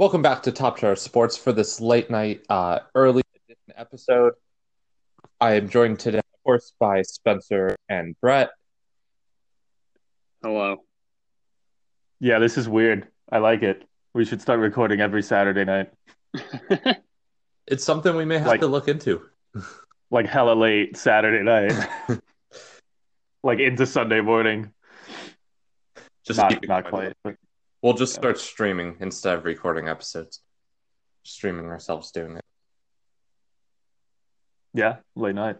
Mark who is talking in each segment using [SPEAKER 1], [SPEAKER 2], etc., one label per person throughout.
[SPEAKER 1] Welcome back to Top Cheddar Sports for this late night, uh, early edition episode. I am joined today, of course, by Spencer and Brett.
[SPEAKER 2] Hello.
[SPEAKER 3] Yeah, this is weird. I like it. We should start recording every Saturday night,
[SPEAKER 1] It's something we may have
[SPEAKER 3] Like-
[SPEAKER 1] to look into.
[SPEAKER 3] like hella late Saturday night, like into Sunday morning.
[SPEAKER 1] Just
[SPEAKER 3] not
[SPEAKER 1] keep it
[SPEAKER 3] not
[SPEAKER 1] going.
[SPEAKER 3] quite. But
[SPEAKER 1] We'll just
[SPEAKER 3] Yeah.
[SPEAKER 1] start streaming instead of recording episodes. Streaming ourselves doing it.
[SPEAKER 3] yeah, late night.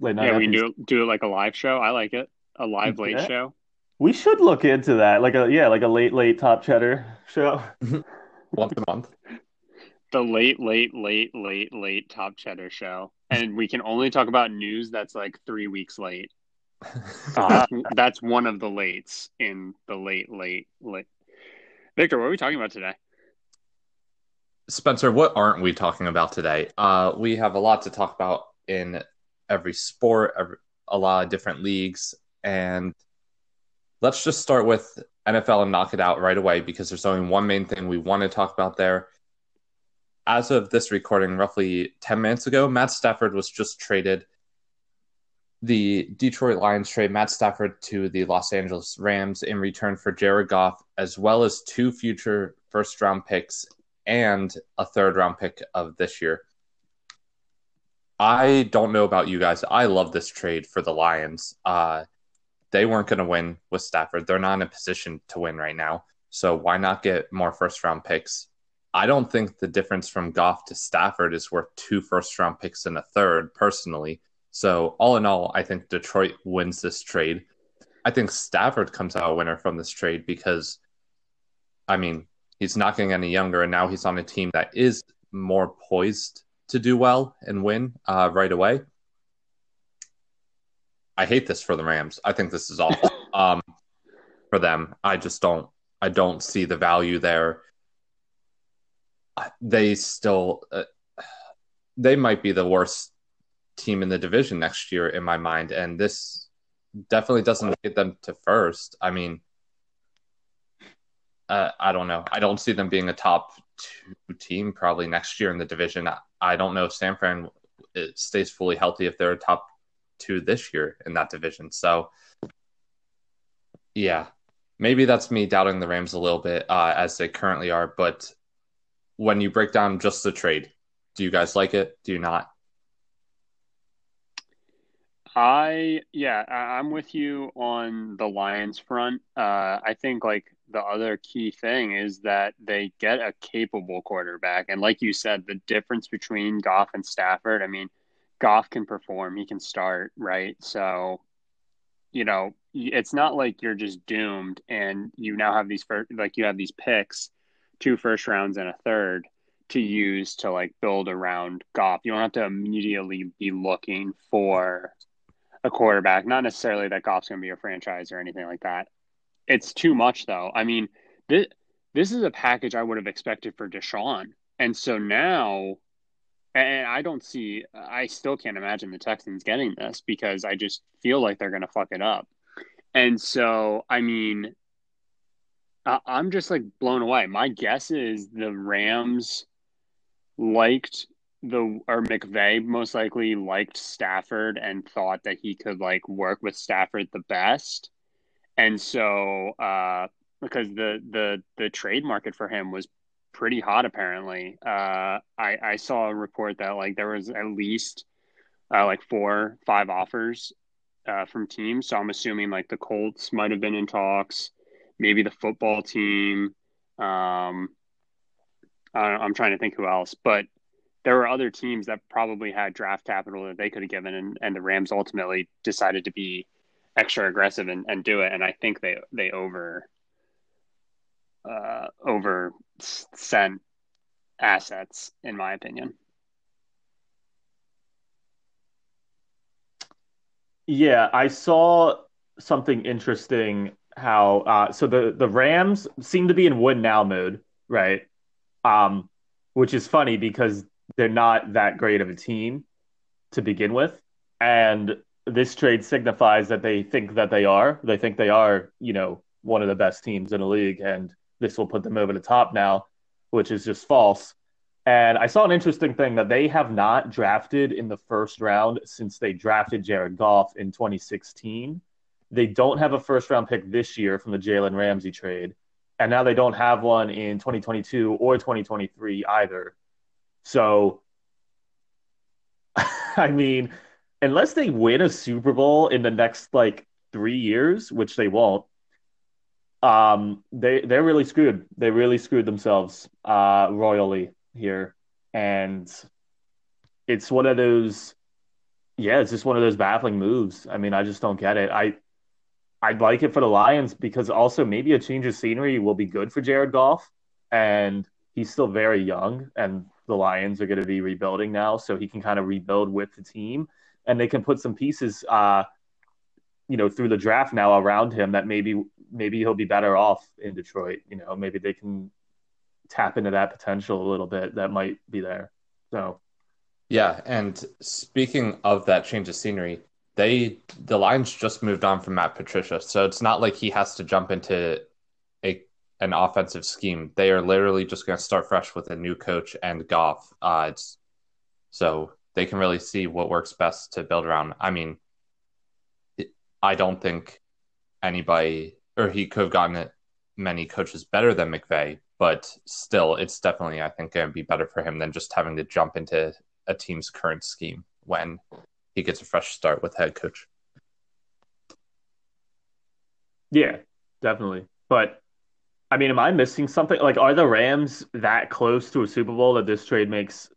[SPEAKER 3] Late night.
[SPEAKER 2] yeah, we can do do it like a live show. I like it. A live late
[SPEAKER 3] Yeah.
[SPEAKER 2] show.
[SPEAKER 3] We should look into that, like a yeah, like a late late top cheddar show. Mm-hmm.
[SPEAKER 1] Once a month.
[SPEAKER 2] The late, late, late, late, late top cheddar show. And we can only talk about news that's like three weeks late. That's, that's one of the lates in the late, late, late. Victor, what are we talking about today?
[SPEAKER 1] Spencer, what aren't we talking about today? Uh, we have a lot to talk about in every sport, every, a lot of different leagues, and let's just start with NFL and knock it out right away because there's only one main thing we want to talk about there. As of this recording, roughly 10 minutes ago, Matt Stafford was just traded. The Detroit Lions trade Matt Stafford to the Los Angeles Rams in return for Jared Goff, as well as two future first round picks and a third round pick of this year. I don't know about you guys. I love this trade for the Lions. Uh, they weren't going to win with Stafford. They're not in a position to win right now. So why not get more first round picks? I don't think the difference from Goff to Stafford is worth two first round picks and a third, personally. So all in all, I think Detroit wins this trade. I think Stafford comes out a winner from this trade because, I mean, he's not getting any younger, and now he's on a team that is more poised to do well and win uh, right away. I hate this for the Rams. I think this is awful um, for them. I just don't. I don't see the value there. They still, uh, they might be the worst team in the division next year in my mind, and this definitely doesn't get them to first. I mean, uh, I don't know. I don't see them being a top two team probably next year in the division. I, don't know if San Fran stays fully healthy if they're a top two this year in that division. So, yeah, maybe that's me doubting the Rams a little bit uh, as they currently are. But when you break down just the trade, do you guys like it? Do you not?
[SPEAKER 2] I yeah, I- I'm with you on the Lions front. Uh, I think like the other key thing is that they get a capable quarterback, and like you said, the difference between Goff and Stafford. I mean, Goff can perform; he can start, right? So, you know, it's not like you're just doomed, and you now have these first, like you have these picks, two first rounds and a third to use to like build around Goff. You don't have to immediately be looking for a quarterback. Not necessarily that Goff's going to be a franchise or anything like that. It's too much, though. I mean, this this is a package I would have expected for Deshaun, and so now, and I don't see. I still can't imagine the Texans getting this because I just feel like they're going to fuck it up. And so, I mean, I, I'm just like blown away. My guess is the Rams liked the or McVay most likely liked Stafford and thought that he could like work with Stafford the best. And so uh because the the the trade market for him was pretty hot apparently. Uh I I saw a report that like there was at least uh like four five offers uh from teams. So I'm assuming like the Colts might have been in talks, maybe the football team um I I'm trying to think who else, but there were other teams that probably had draft capital that they could have given, and, and the Rams ultimately decided to be extra aggressive and, and do it. And I think they they over uh, over sent assets, in my opinion.
[SPEAKER 3] Yeah, I saw something interesting. How uh, so the the Rams seem to be in win now mode, right? Um, which is funny because they're not that great of a team to begin with, and this trade signifies that they think that they are. They think they are, you know, one of the best teams in the league, and this will put them over the top now. which is just false. And I saw an interesting thing that they have not drafted in the first round since they drafted Jared Goff in 2016. They don't have a first round pick this year from the Jalen Ramsey trade. And now they don't have one in 2022 or 2023 either. So, I mean, unless they win a Super Bowl in the next like three years, which they won't, um, they they're really screwed. They really screwed themselves uh, royally here, and it's one of those. Yeah, it's just one of those baffling moves. I mean, I just don't get it. I I'd like it for the Lions because also maybe a change of scenery will be good for Jared Goff, and he's still very young, and the Lions are going to be rebuilding now, so he can kind of rebuild with the team, and they can put some pieces, uh, you know, through the draft now around him that maybe maybe he'll be better off in Detroit. You know, maybe they can tap into that potential a little bit that might be there. So,
[SPEAKER 1] yeah. And speaking of that change of scenery, they the Lions just moved on from Matt Patricia, so it's not like he has to jump into an offensive scheme. They are literally just going to start fresh with a new coach and Goff. Uh, so they can really see what works best to build around. I mean, I don't think anybody or he could have gotten many coaches better than McVay, but still, it's definitely I think going to be better for him than just having to jump into a team's current scheme when he gets a fresh start with head coach.
[SPEAKER 3] Yeah, definitely. But I mean, am I missing something? Like, are the Rams that close to a Super Bowl that this trade makes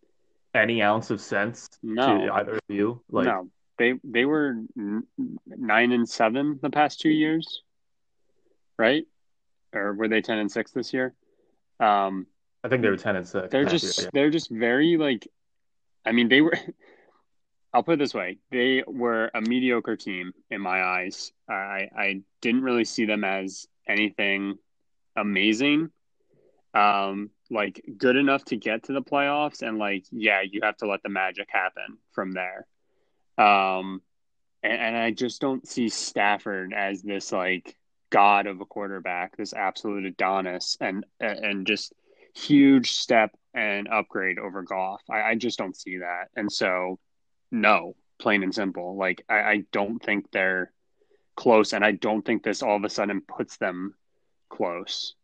[SPEAKER 3] any ounce of sense
[SPEAKER 2] no.
[SPEAKER 3] to either of you? Like,
[SPEAKER 2] no, they they were nine and seven the past two years right? Or were they ten and six this year? Um,
[SPEAKER 3] I think they were ten and six.
[SPEAKER 2] They're just year, yeah. they're just very like, I mean, they were. I'll put it this way: they were a mediocre team in my eyes. I I didn't really see them as anything amazing, um, like good enough to get to the playoffs, and like yeah, you have to let the magic happen from there. Um, and, and I just don't see Stafford as this like god of a quarterback, this absolute Adonis, and and just huge step and upgrade over Goff. I, I just don't see that, and so no, plain and simple. Like I, I don't think they're close, and I don't think this all of a sudden puts them close.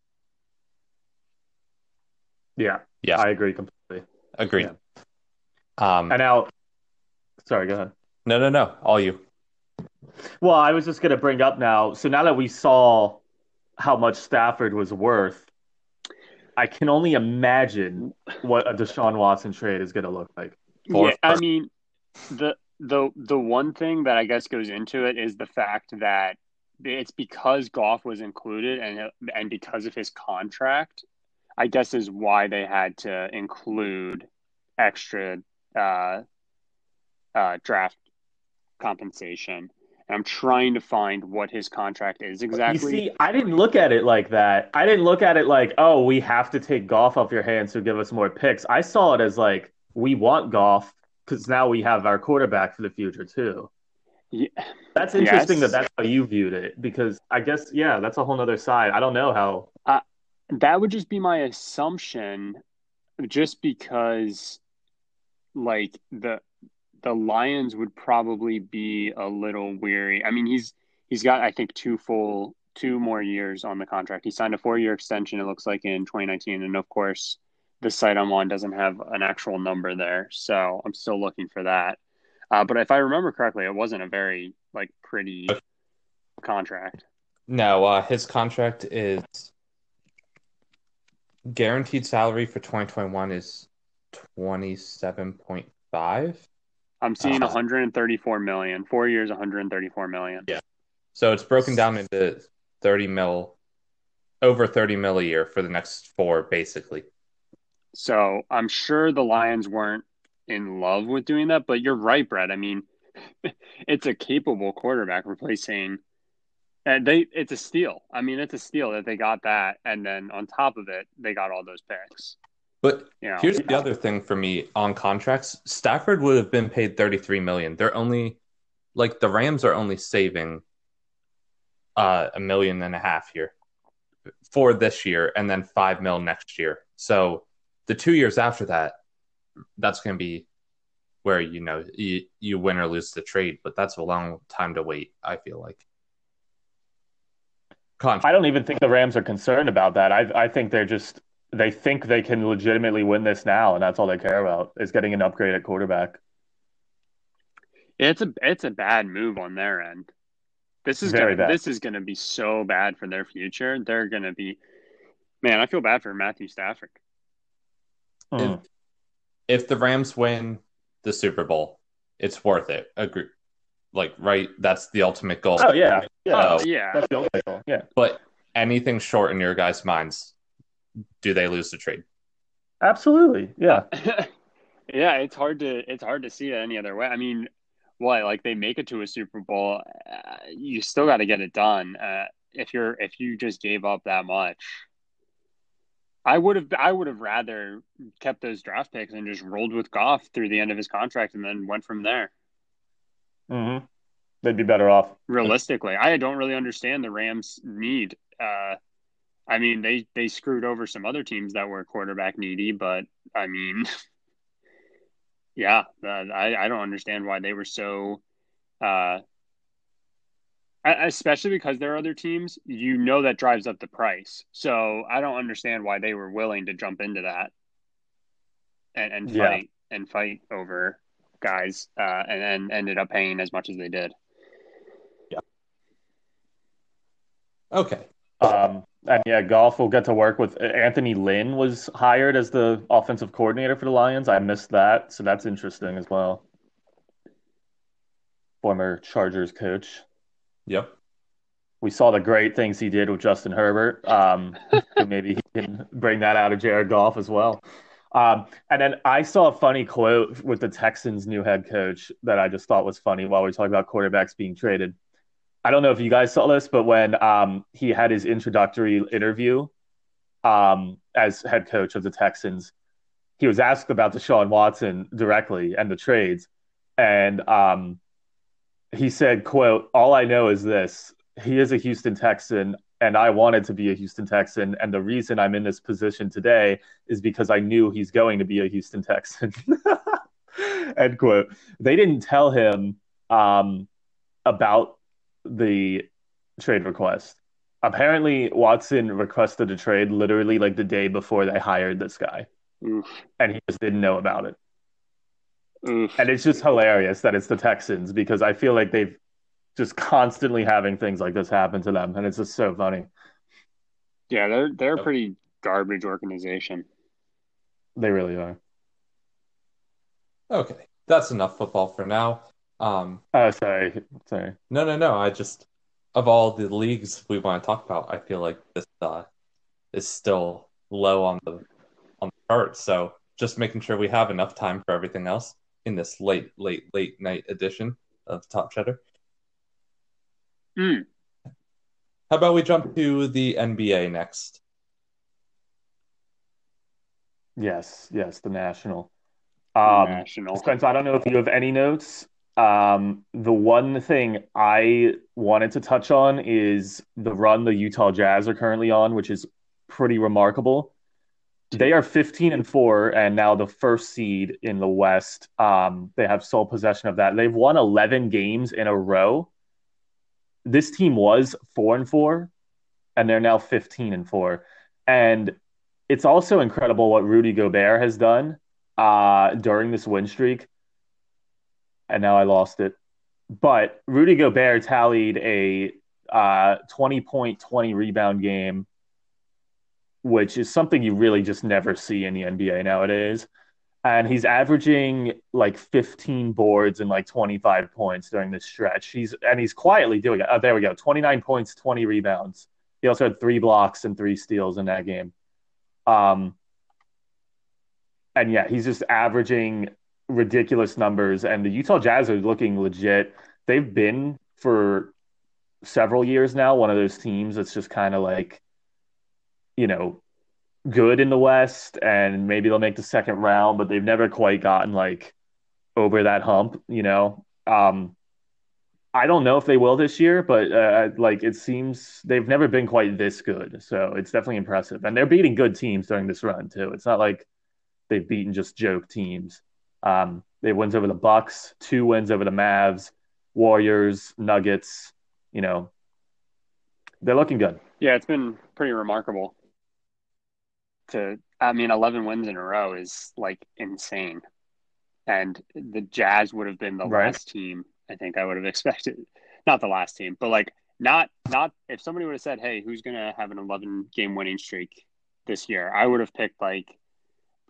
[SPEAKER 3] Yeah, yeah, I agree completely.
[SPEAKER 1] Agreed.
[SPEAKER 3] Yeah. Um, and now, sorry, go ahead.
[SPEAKER 1] No, no, no. All you.
[SPEAKER 3] Well, I was just going to bring up now. So now that we saw how much Stafford was worth, I can only imagine what a Deshaun Watson trade is going to look like.
[SPEAKER 2] Yeah, I mean, the the the one thing that I guess goes into it is the fact that it's because Goff was included and and because of his contract, I guess is why they had to include extra uh, uh, draft compensation. And I'm trying to find what his contract is exactly.
[SPEAKER 3] You see, I didn't look at it like that. I didn't look at it like, oh, we have to take Goff off your hands to give us more picks. I saw it as like, we want Goff because now we have our quarterback for the future too. Yeah. That's interesting yes. that that's how you viewed it because I guess yeah, that's a whole other side. I don't know how.
[SPEAKER 2] Uh, that would just be my assumption, just because, like the the Lions would probably be a little weary. I mean, he's he's got I think two full two more years on the contract. He signed a four year extension. It looks like in 2019, and of course, the site I'm on doesn't have an actual number there, so I'm still looking for that. Uh, but if I remember correctly, it wasn't a very like pretty contract.
[SPEAKER 1] No, uh, his contract is guaranteed salary for 2021 is 27.5
[SPEAKER 2] I'm seeing uh, 134 million. Four years, 134 million.
[SPEAKER 1] Yeah. So it's broken down into 30 mil, over 30 mil a year for the next four, basically.
[SPEAKER 2] So I'm sure the Lions weren't in love with doing that, but you're right, Brett. I mean, it's a capable quarterback replacing. And they, it's a steal. I mean, it's a steal that they got that, and then on top of it, they got all those picks.
[SPEAKER 1] But yeah. here's the other thing for me on contracts. Stafford would have been paid 33 million. They're only like the Rams are only saving uh, a million and a half here. for this year and then five mil next year. So the two years after that, that's going to be where you know you, you win or lose the trade, but that's a long time to wait. I feel like.
[SPEAKER 3] Contract. I don't even think the Rams are concerned about that. I I think they're just they think they can legitimately win this now, and that's all they care about is getting an upgrade at quarterback.
[SPEAKER 2] It's a it's a bad move on their end. This is Very gonna, bad. this is going to be so bad for their future. They're going to be, man. I feel bad for Matthew Stafford.
[SPEAKER 1] If, hmm. If the Rams win the Super Bowl, it's worth it. Agree. Like, right? That's the ultimate goal.
[SPEAKER 3] Oh yeah, yeah, oh, yeah. That's the ultimate goal. Yeah.
[SPEAKER 1] But anything short in your guys' minds, do they lose the trade?
[SPEAKER 3] Absolutely. Yeah.
[SPEAKER 2] yeah, it's hard to it's hard to see it any other way. I mean, what like they make it to a Super Bowl, uh, you still got to get it done. Uh, if you're if you just gave up that much, I would have I would have rather kept those draft picks and just rolled with Goff through the end of his contract and then went from there.
[SPEAKER 3] Mm-hmm. They'd be better off.
[SPEAKER 2] Realistically, I don't really understand the Rams' need. Uh, I mean, they they screwed over some other teams that were quarterback needy, but I mean, yeah, uh, I I don't understand why they were so. Uh, especially because there are other teams, you know that drives up the price. So I don't understand why they were willing to jump into that and, and fight yeah. and fight over guys uh, and then ended up paying as much as they did.
[SPEAKER 3] Yeah.
[SPEAKER 1] Okay.
[SPEAKER 3] Um, and yeah, Goff will get to work with Anthony Lynn was hired as the offensive coordinator for the Lions. I missed that, so that's interesting as well. Former Chargers coach.
[SPEAKER 1] Yep.
[SPEAKER 3] We saw the great things he did with Justin Herbert. Um, maybe he can bring that out of Jared Goff as well. Um, and then I saw a funny quote with the Texans' new head coach that I just thought was funny while we were talking about quarterbacks being traded. I don't know if you guys saw this, but when um, he had his introductory interview um, as head coach of the Texans, he was asked about Deshaun Watson directly and the trades, and um, he said, quote, all I know is this. He is a Houston Texan and I wanted to be a Houston Texan. And the reason I'm in this position today is because I knew he's going to be a Houston Texan. End quote. They didn't tell him um, about the trade request. Apparently, Watson requested a trade literally like the day before they hired this guy. Oof. And he just didn't know about it. Oof. And it's just hilarious that it's the Texans because I feel like they've just constantly having things like this happen to them, and it's just so funny.
[SPEAKER 2] Yeah, they're they're a pretty garbage organization.
[SPEAKER 3] They really are.
[SPEAKER 1] Okay, that's enough football for now. Um,
[SPEAKER 3] oh, sorry, sorry.
[SPEAKER 1] No, no, no. I just of all the leagues we want to talk about, I feel like this uh, is still low on the on the chart. So just making sure we have enough time for everything else in this late, late, late night edition of Top Cheddar.
[SPEAKER 2] Mm.
[SPEAKER 1] How about we jump to the NBA next?
[SPEAKER 3] Yes, yes, the national. Um, national. Spence, I don't know if you have any notes. Um, the one thing I wanted to touch on is the run the Utah Jazz are currently on, which is pretty remarkable. They are 15 and 4 and now the first seed in the West. Um, they have sole possession of that. They've won 11 games in a row. This team was 4 and 4 and they're now 15 and 4. And it's also incredible what Rudy Gobert has done uh, during this win streak. And now I lost it. But Rudy Gobert tallied a uh, 20 point, 20 rebound game which is something you really just never see in the NBA nowadays. And he's averaging like 15 boards and like 25 points during this stretch. He's and he's quietly doing it. Oh, there we go. 29 points, 20 rebounds. He also had three blocks and three steals in that game. Um, and yeah, he's just averaging ridiculous numbers. And the Utah Jazz are looking legit. They've been for several years now one of those teams that's just kind of like you know, good in the West and maybe they'll make the second round, but they've never quite gotten like over that hump, you know. Um I don't know if they will this year, but uh, like it seems they've never been quite this good. So it's definitely impressive, and they're beating good teams during this run too. It's not like they've beaten just joke teams. Um, they wins over the Bucks, two wins over the Mavs, Warriors, Nuggets. You know, they're looking good.
[SPEAKER 2] Yeah, it's been pretty remarkable. To I mean, eleven wins in a row is like insane, and the Jazz would have been the
[SPEAKER 3] Right.
[SPEAKER 2] last team I think I would have expected. Not the last team, but like not not if somebody would have said, "Hey, who's gonna have an eleven game winning streak this year?" I would have picked like,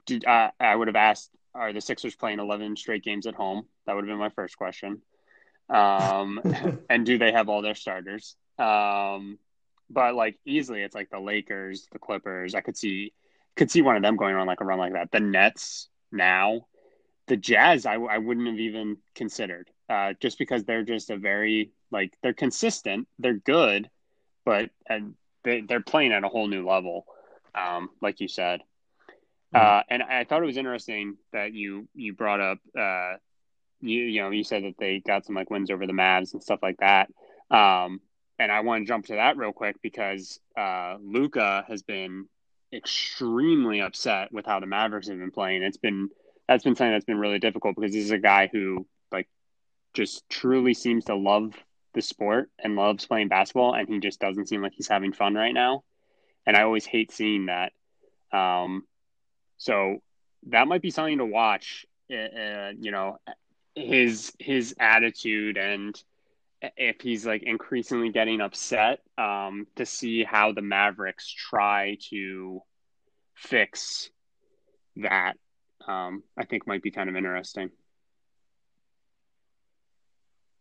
[SPEAKER 2] did, uh, I would have asked, "Are the Sixers playing eleven straight games at home?" That would have been my first question. Um, and do they have all their starters? Um, but like easily, it's like the Lakers, the Clippers. I could see could see one of them going on like a run like that. The Nets now, the Jazz, I, I wouldn't have even considered, uh, just because they're just a very like they're consistent, they're good, but and they they're playing at a whole new level, um, like you said. Uh, and I thought it was interesting that you you brought up uh, you you know you said that they got some like wins over the Mavs and stuff like that. Um, and I want to jump to that real quick because uh, Luka has been extremely upset with how the Mavericks have been playing. It's been that's been something that's been really difficult because this is a guy who like just truly seems to love the sport and loves playing basketball, and he just doesn't seem like he's having fun right now. And I always hate seeing that. Um, so that might be something to watch. Uh, you know, his his attitude and if he's like increasingly getting upset um, to see how the Mavericks try to fix that. Um, I think might be kind of interesting.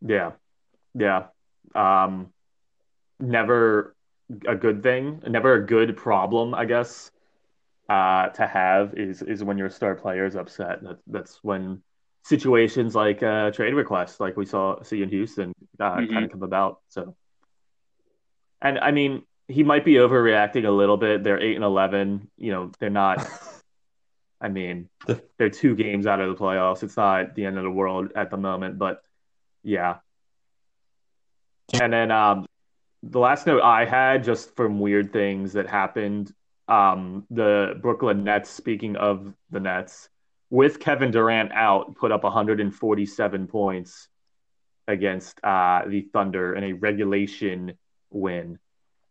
[SPEAKER 3] Yeah, yeah. Um, never a good thing, never a good problem, I guess. Uh, to have is is when your star player is upset. That, that's when situations like uh, trade requests, like we saw see in Houston, uh,
[SPEAKER 2] Mhm.
[SPEAKER 3] kind of come about. So, and I mean, he might be overreacting a little bit. They're eight and eleven. You know, they're not. I mean, they're two games out of the playoffs. It's not the end of the world at the moment, but yeah. And then um, the last note I had, just from weird things that happened, um, the Brooklyn Nets, speaking of the Nets, with Kevin Durant out, put up 147 points against uh, the Thunder in a regulation win,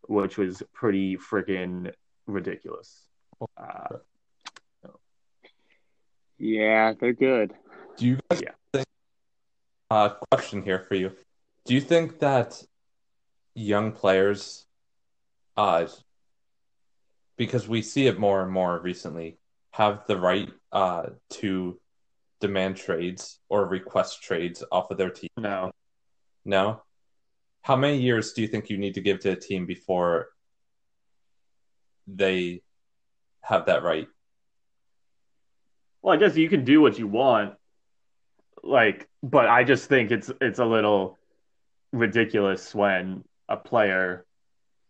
[SPEAKER 3] which was pretty freaking ridiculous. Uh,
[SPEAKER 2] Yeah, they're good.
[SPEAKER 1] Do you guys
[SPEAKER 3] Yeah.
[SPEAKER 1] think? Uh, question here for you. Do you think that young players, uh, because we see it more and more recently, have the right uh to demand trades or request trades off of their team?
[SPEAKER 3] no,
[SPEAKER 1] No. How many years do you think you need to give to a team before they have that right?
[SPEAKER 3] Well, I guess you can do what you want, like, but I just think it's it's a little ridiculous when a player,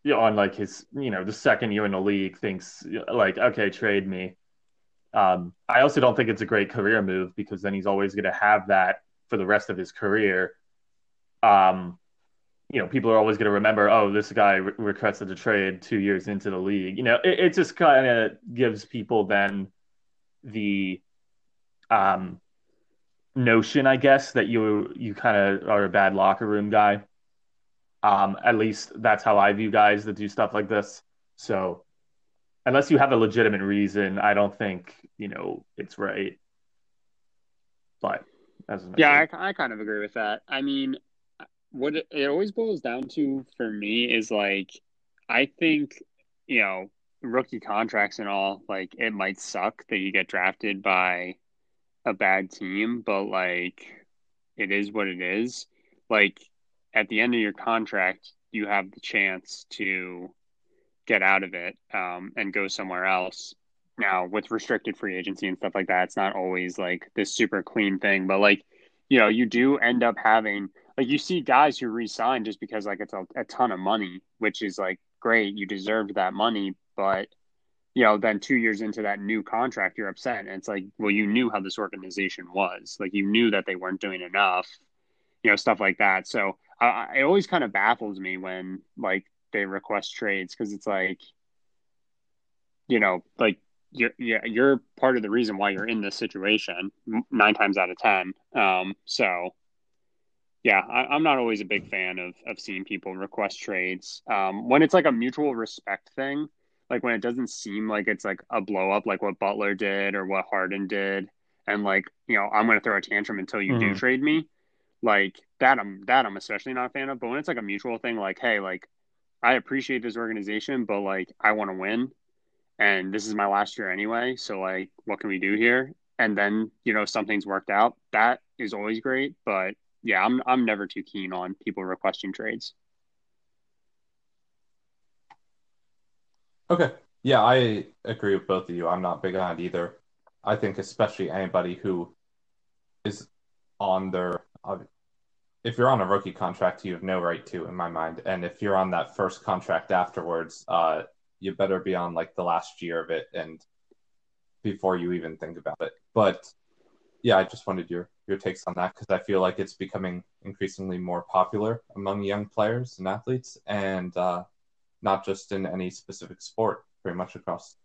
[SPEAKER 3] you know, on like his, you know, the second year in the league thinks like, okay, trade me. Um, I also don't think it's a great career move because then he's always going to have that for the rest of his career. Um, you know, people are always going to remember, oh, this guy re- requested a trade two years into the league. You know, it, it just kind of gives people then the um, notion, I guess, that you you kind of are a bad locker room guy. Um, at least that's how I view guys that do stuff like this. So, unless you have a legitimate reason, I don't think you know it's right. But as
[SPEAKER 2] Yeah, I, I kind of agree with that. I mean, what it, it always boils down to for me is like, I think, you know, rookie contracts and all, like, it might suck that you get drafted by a bad team, but like, it is what it is. Like, at the end of your contract, you have the chance to get out of it um, and go somewhere else. Now, with restricted free agency and stuff like that, it's not always like this super clean thing, but like, you know, you do end up having like you see guys who resign just because like it's a, a ton of money, which is like great, you deserved that money, but you know, then two years into that new contract, you're upset, and it's like, well, you knew how this organization was, like you knew that they weren't doing enough, you know, stuff like that. So I, it always kind of baffles me when like they request trades because it's like, you know, like you're yeah you're part of the reason why you're in this situation nine times out of ten. Um, so yeah, I, am not always a big fan of of seeing people request trades um, when it's like a mutual respect thing. Like when it doesn't seem like it's like a blow up, like what Butler did or what Harden did, and like you know I'm going to throw a tantrum until you mm-hmm. do trade me. Like that, I'm that I'm especially not a fan of. But when it's like a mutual thing, like hey, like I appreciate this organization, but like I want to win, and this is my last year anyway. So like, what can we do here? And then you know something's worked out. That is always great, but yeah, I'm I'm never too keen on people requesting trades.
[SPEAKER 1] Okay. Yeah, I agree with both of you. I'm not big on it either. I think especially anybody who is on their if you're on a rookie contract, you have no right to, in my mind. And if you're on that first contract afterwards, uh, you better be on like the last year of it and before you even think about it. But yeah, I just wanted your your takes on that because I feel like it's becoming increasingly more popular among young players and athletes, and uh, not just in any specific sport, pretty much across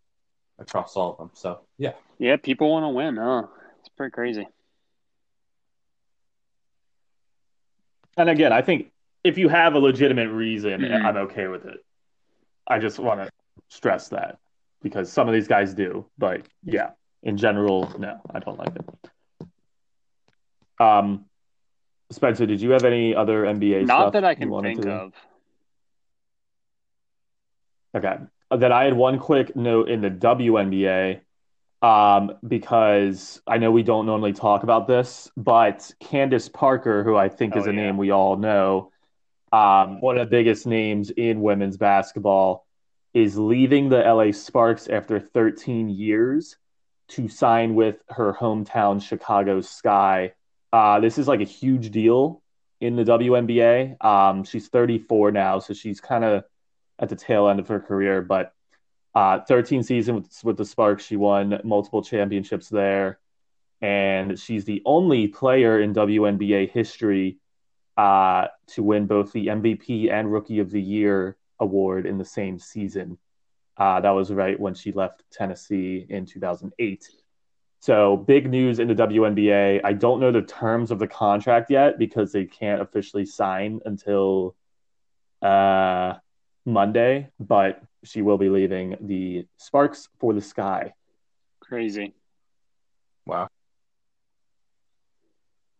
[SPEAKER 1] across all of them. So yeah,
[SPEAKER 2] yeah, people want to win. Oh, it's pretty crazy.
[SPEAKER 3] And again, I think if you have a legitimate reason, mm-hmm. I'm okay with it. I just want to stress that because some of these guys do, but yeah, in general, no, I don't like it. Um, Spencer, did you have any other NBA?
[SPEAKER 2] Not that I can think to... of.
[SPEAKER 3] Okay, that I had one quick note in the WNBA, um, because I know we don't normally talk about this, but Candace Parker, who I think oh, is a yeah. name we all know, um, one of the biggest names in women's basketball is leaving the LA Sparks after 13 years to sign with her hometown Chicago Sky. Uh, this is like a huge deal in the WNBA. Um, she's 34 now, so she's kind of at the tail end of her career, but uh, 13 seasons with, with the Sparks, she won multiple championships there, and she's the only player in WNBA history uh, to win both the MVP and Rookie of the Year award in the same season. Uh, that was right when she left Tennessee in 2008. So big news in the WNBA. I don't know the terms of the contract yet because they can't officially sign until uh, Monday, but she will be leaving the Sparks for the Sky.
[SPEAKER 2] Crazy.
[SPEAKER 1] Wow.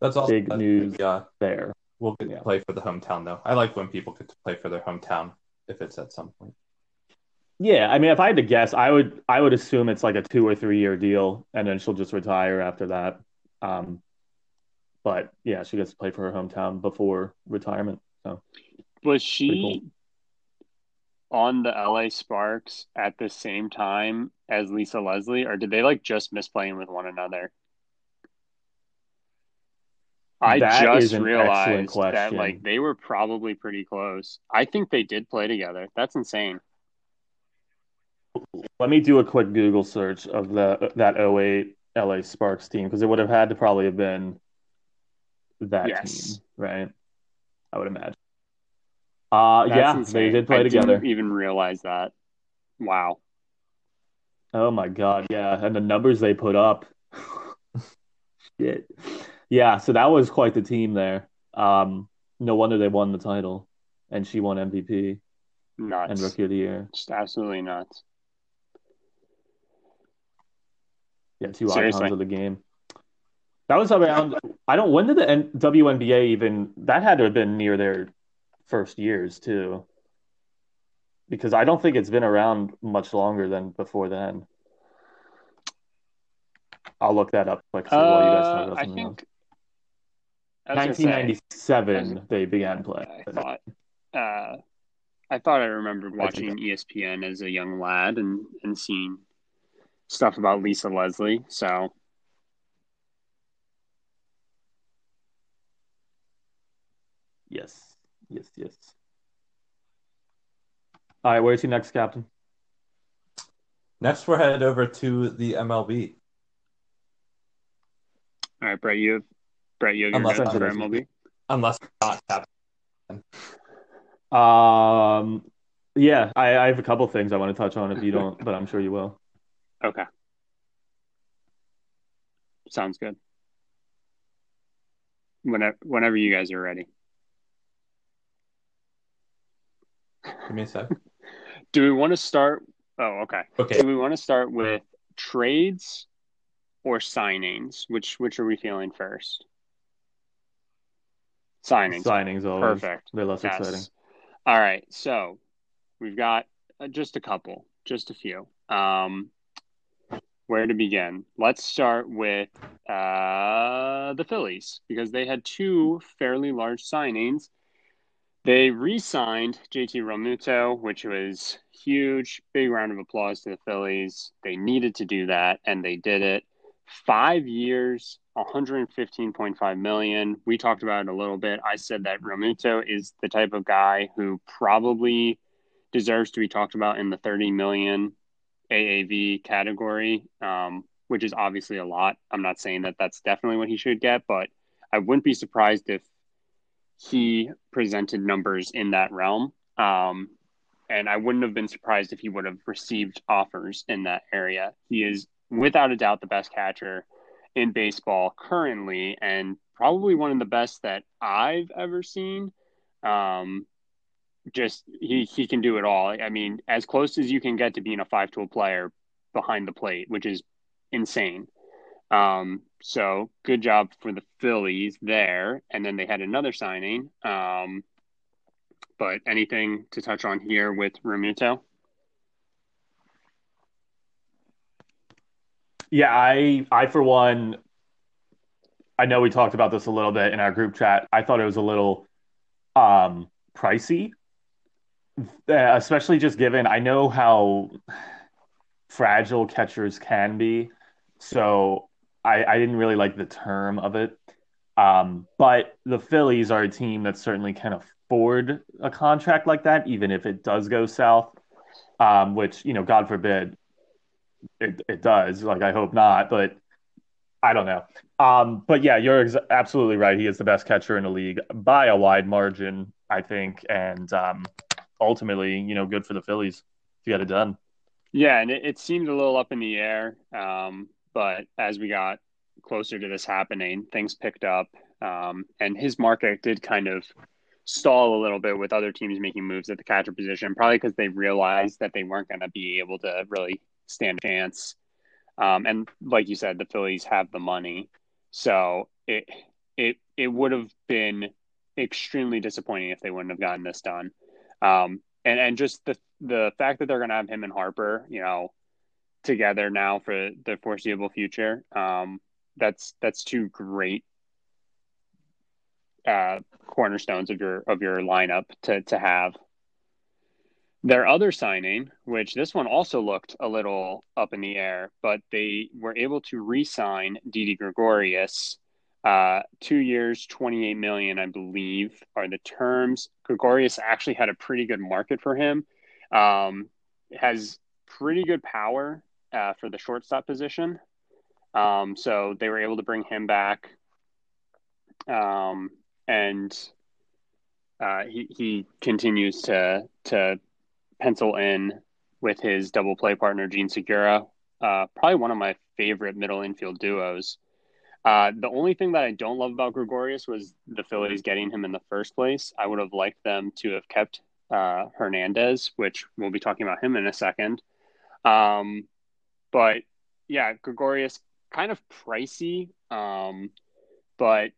[SPEAKER 1] That's all
[SPEAKER 3] big news yeah. there.
[SPEAKER 1] We'll get yeah. to play for the hometown though. I like when people get to play for their hometown if it's at some point.
[SPEAKER 3] Yeah, I mean, if I had to guess, I would I would assume it's like a two or three year deal, and then she'll just retire after that. Um, but yeah, she gets to play for her hometown before retirement. So
[SPEAKER 2] was she cool. On the LA Sparks at the same time as Lisa Leslie, or did they like just miss playing with one another? I that just realized that like they were probably pretty close. I think they did play together. That's insane.
[SPEAKER 3] Let me do a quick Google search of the that 08 LA Sparks team because it would have had to probably have been that yes. team, right? I would imagine. Uh That's yeah, insane. they did play
[SPEAKER 2] I
[SPEAKER 3] together.
[SPEAKER 2] Didn't even realize that. Wow.
[SPEAKER 3] Oh my god, yeah, and the numbers they put up. Shit. Yeah, so that was quite the team there. Um, no wonder they won the title, and she won MVP
[SPEAKER 2] nuts.
[SPEAKER 3] and Rookie of the Year.
[SPEAKER 2] Just absolutely nuts.
[SPEAKER 3] Yeah, two Seriously. icons of the game. That was around. I don't. When did the WNBA even? That had to have been near their first years too, because I don't think it's been around much longer than before then. I'll look that up quick.
[SPEAKER 2] Uh, you guys talk I think
[SPEAKER 3] 1997 say, they began playing.
[SPEAKER 2] I thought, uh, I thought I remembered watching ESPN as a young lad and and seeing stuff about Lisa Leslie. So.
[SPEAKER 3] Yes, yes, yes. All right, where's your next, Captain?
[SPEAKER 1] Next, we're headed over to the MLB.
[SPEAKER 2] All right, Brett, you have Brett, you have unless, your notes for MLB?
[SPEAKER 1] Unless not
[SPEAKER 3] Um, yeah, I, I have a couple things I want to touch on if you don't, but I'm sure you will.
[SPEAKER 2] Okay. Sounds good. Whenever, whenever you guys are ready.
[SPEAKER 1] Give me a sec.
[SPEAKER 2] Do we want to start? Oh, okay.
[SPEAKER 1] Okay.
[SPEAKER 2] Do we want to start with trades or signings? Which which are we feeling first? Signings.
[SPEAKER 3] Signings always.
[SPEAKER 2] Perfect.
[SPEAKER 3] They're less
[SPEAKER 2] Yes.
[SPEAKER 3] exciting.
[SPEAKER 2] All right. So we've got uh, just a couple, just a few. Um, where to begin? Let's start with uh, the Phillies because they had two fairly large signings. They re signed JT Realmuto, which was huge. Big round of applause to the Phillies. They needed to do that, and they did it. Five years, 115.5 million. We talked about it a little bit. I said that Realmuto is the type of guy who probably deserves to be talked about in the 30 million AAV category, um, which is obviously a lot. I'm not saying that that's definitely what he should get, but I wouldn't be surprised if he presented numbers in that realm. Um, and I wouldn't have been surprised if he would have received offers in that area. He is without a doubt the best catcher in baseball currently, and probably one of the best that I've ever seen. Um, just he he can do it all. I mean, as close as you can get to being a five tool player behind the plate, which is insane. Um, so good job for the Phillies there. And then they had another signing. Um, but anything to touch on here with Realmuto?
[SPEAKER 3] Yeah, I I for one, I know we talked about this a little bit in our group chat. I thought it was a little um pricey, uh, especially just given I know how fragile catchers can be. So I, I didn't really like the term of it. Um, but the Phillies are a team that certainly can afford a contract like that, even if it does go south. Um, which, you know, God forbid it, it does. Like, I hope not, but I don't know. Um, but yeah, you're ex- absolutely right. He is the best catcher in the league by a wide margin, I think. And um, ultimately, you know, good for the Phillies to get it done.
[SPEAKER 2] Yeah, and it, it seemed a little up in the air. Um, but as we got closer to this happening, things picked up. Um, and his market did kind of stall a little bit with other teams making moves at the catcher position, probably because they realized that they weren't going to be able to really stand a chance. Um, and like you said, the Phillies have the money, so it it it would have been extremely disappointing if they wouldn't have gotten this done. Um, and and just the the fact that they're going to have him and Harper, you know, together now for the foreseeable future, um, that's that's two great uh, cornerstones of your of your lineup to to have. Their other signing, which this one also looked a little up in the air, but they were able to re-sign Didi Gregorius. Uh, two years, twenty-eight million, I believe, are the terms. Gregorius actually had a pretty good market for him. Um, has pretty good power uh, for the shortstop position. Um, so they were able to bring him back. Um, and uh, he, he continues to to pencil in with his double play partner Jean Segura. Uh, probably one of my favorite middle infield duos. Uh, the only thing that I don't love about Gregorius was the Phillies getting him in the first place. I would have liked them to have kept uh, Hernandez, which we'll be talking about him in a second. Um, but yeah, Gregorius kind of pricey, um, but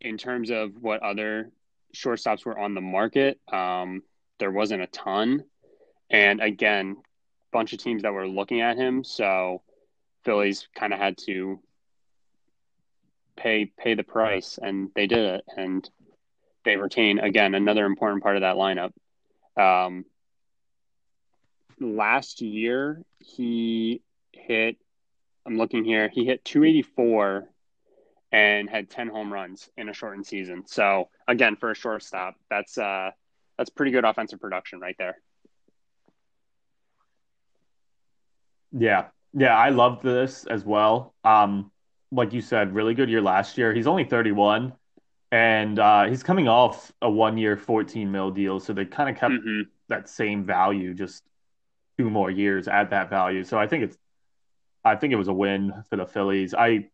[SPEAKER 2] in terms of what other shortstops were on the market, um, there wasn't a ton. And again, bunch of teams that were looking at him, so Phillies kind of had to pay pay the price, and they did it, and they retain again another important part of that lineup. Um, last year, he hit. I'm looking here. He hit 284 and had 10 home runs in a shortened season. So again, for a shortstop, that's uh that's pretty good offensive production right there.
[SPEAKER 3] Yeah. Yeah, I love this as well. Um, like you said, really good year last year. He's only 31, and uh, he's coming off a one year, 14 mil deal. So they kind of kept
[SPEAKER 2] hmm
[SPEAKER 3] that same value, just two more years at that value. So I think it's, I think it was a win for the Phillies. I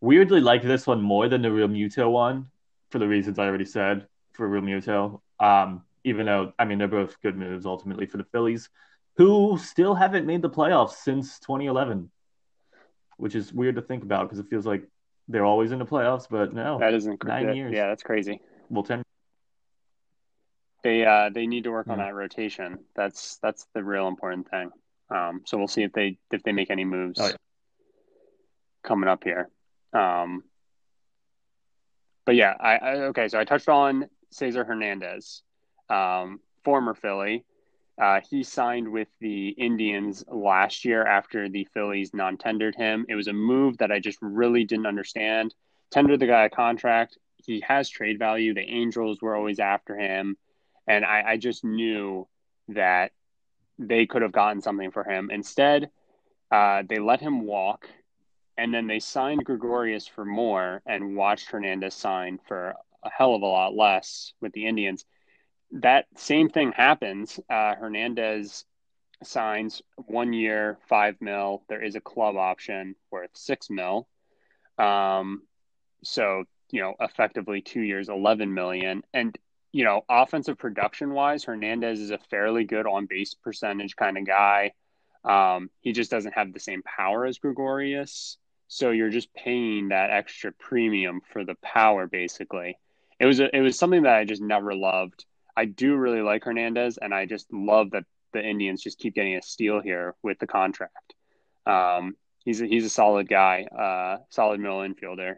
[SPEAKER 3] weirdly like this one more than the Realmuto one for the reasons I already said for Realmuto. Um, even though, I mean, they're both good moves ultimately for the Phillies, who still haven't made the playoffs since 2011, which is weird to think about because it feels like they're always in the playoffs, but no,
[SPEAKER 2] That isn't
[SPEAKER 3] nine
[SPEAKER 2] that-
[SPEAKER 3] years.
[SPEAKER 2] Yeah, that's crazy.
[SPEAKER 3] Well, 10.
[SPEAKER 2] They uh they need to work on that rotation. That's that's the real important thing. Um, so we'll see if they if they make any moves
[SPEAKER 3] Oh, yeah.
[SPEAKER 2] coming up here. Um, but yeah, I, I okay. So I touched on Cesar Hernandez, um, former Philly. Uh, he signed with the Indians last year after the Phillies non-tendered him. It was a move that I just really didn't understand. Tendered the guy a contract. He has trade value. The Angels were always after him, and I, I just knew that they could have gotten something for him. Instead, uh, they let him walk, and then they signed Gregorius for more and watched Hernandez sign for a hell of a lot less with the Indians. That same thing happens. Uh, Hernandez signs one year, five mil. There is a club option worth six mil. Um, so, you know, effectively two years, 11 million. And, you know, offensive production wise, Hernandez is a fairly good on base percentage kind of guy. Um, he just doesn't have the same power as Gregorius. So you're just paying that extra premium for the power, basically. It was a, it was something that I just never loved. I do really like Hernandez, and I just love that the Indians just keep getting a steal here with the contract. Um, he's a, he's a solid guy, uh, solid middle infielder.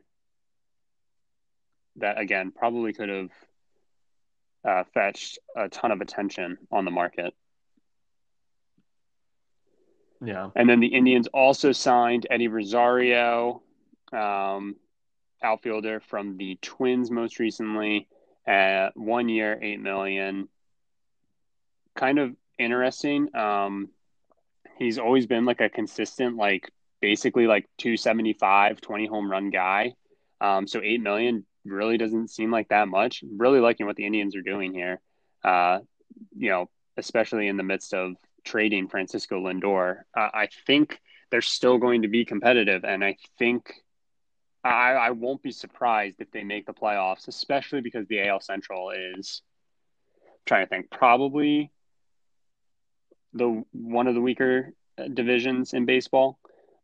[SPEAKER 2] That again probably could have uh, fetched a ton of attention on the market.
[SPEAKER 3] Yeah.
[SPEAKER 2] And then the Indians also signed Eddie Rosario, um, outfielder from the Twins most recently, at one year, eight million. Kind of interesting. Um, he's always been like a consistent, like basically like 275, 20 home run guy. Um, so eight million really doesn't seem like that much. Really liking what the Indians are doing here. Uh, you know, especially in the midst of trading Francisco Lindor. Uh, I think they're still going to be competitive, and I think I, I won't be surprised if they make the playoffs, especially because the AL Central is I'm trying to think probably the one of the weaker divisions in baseball.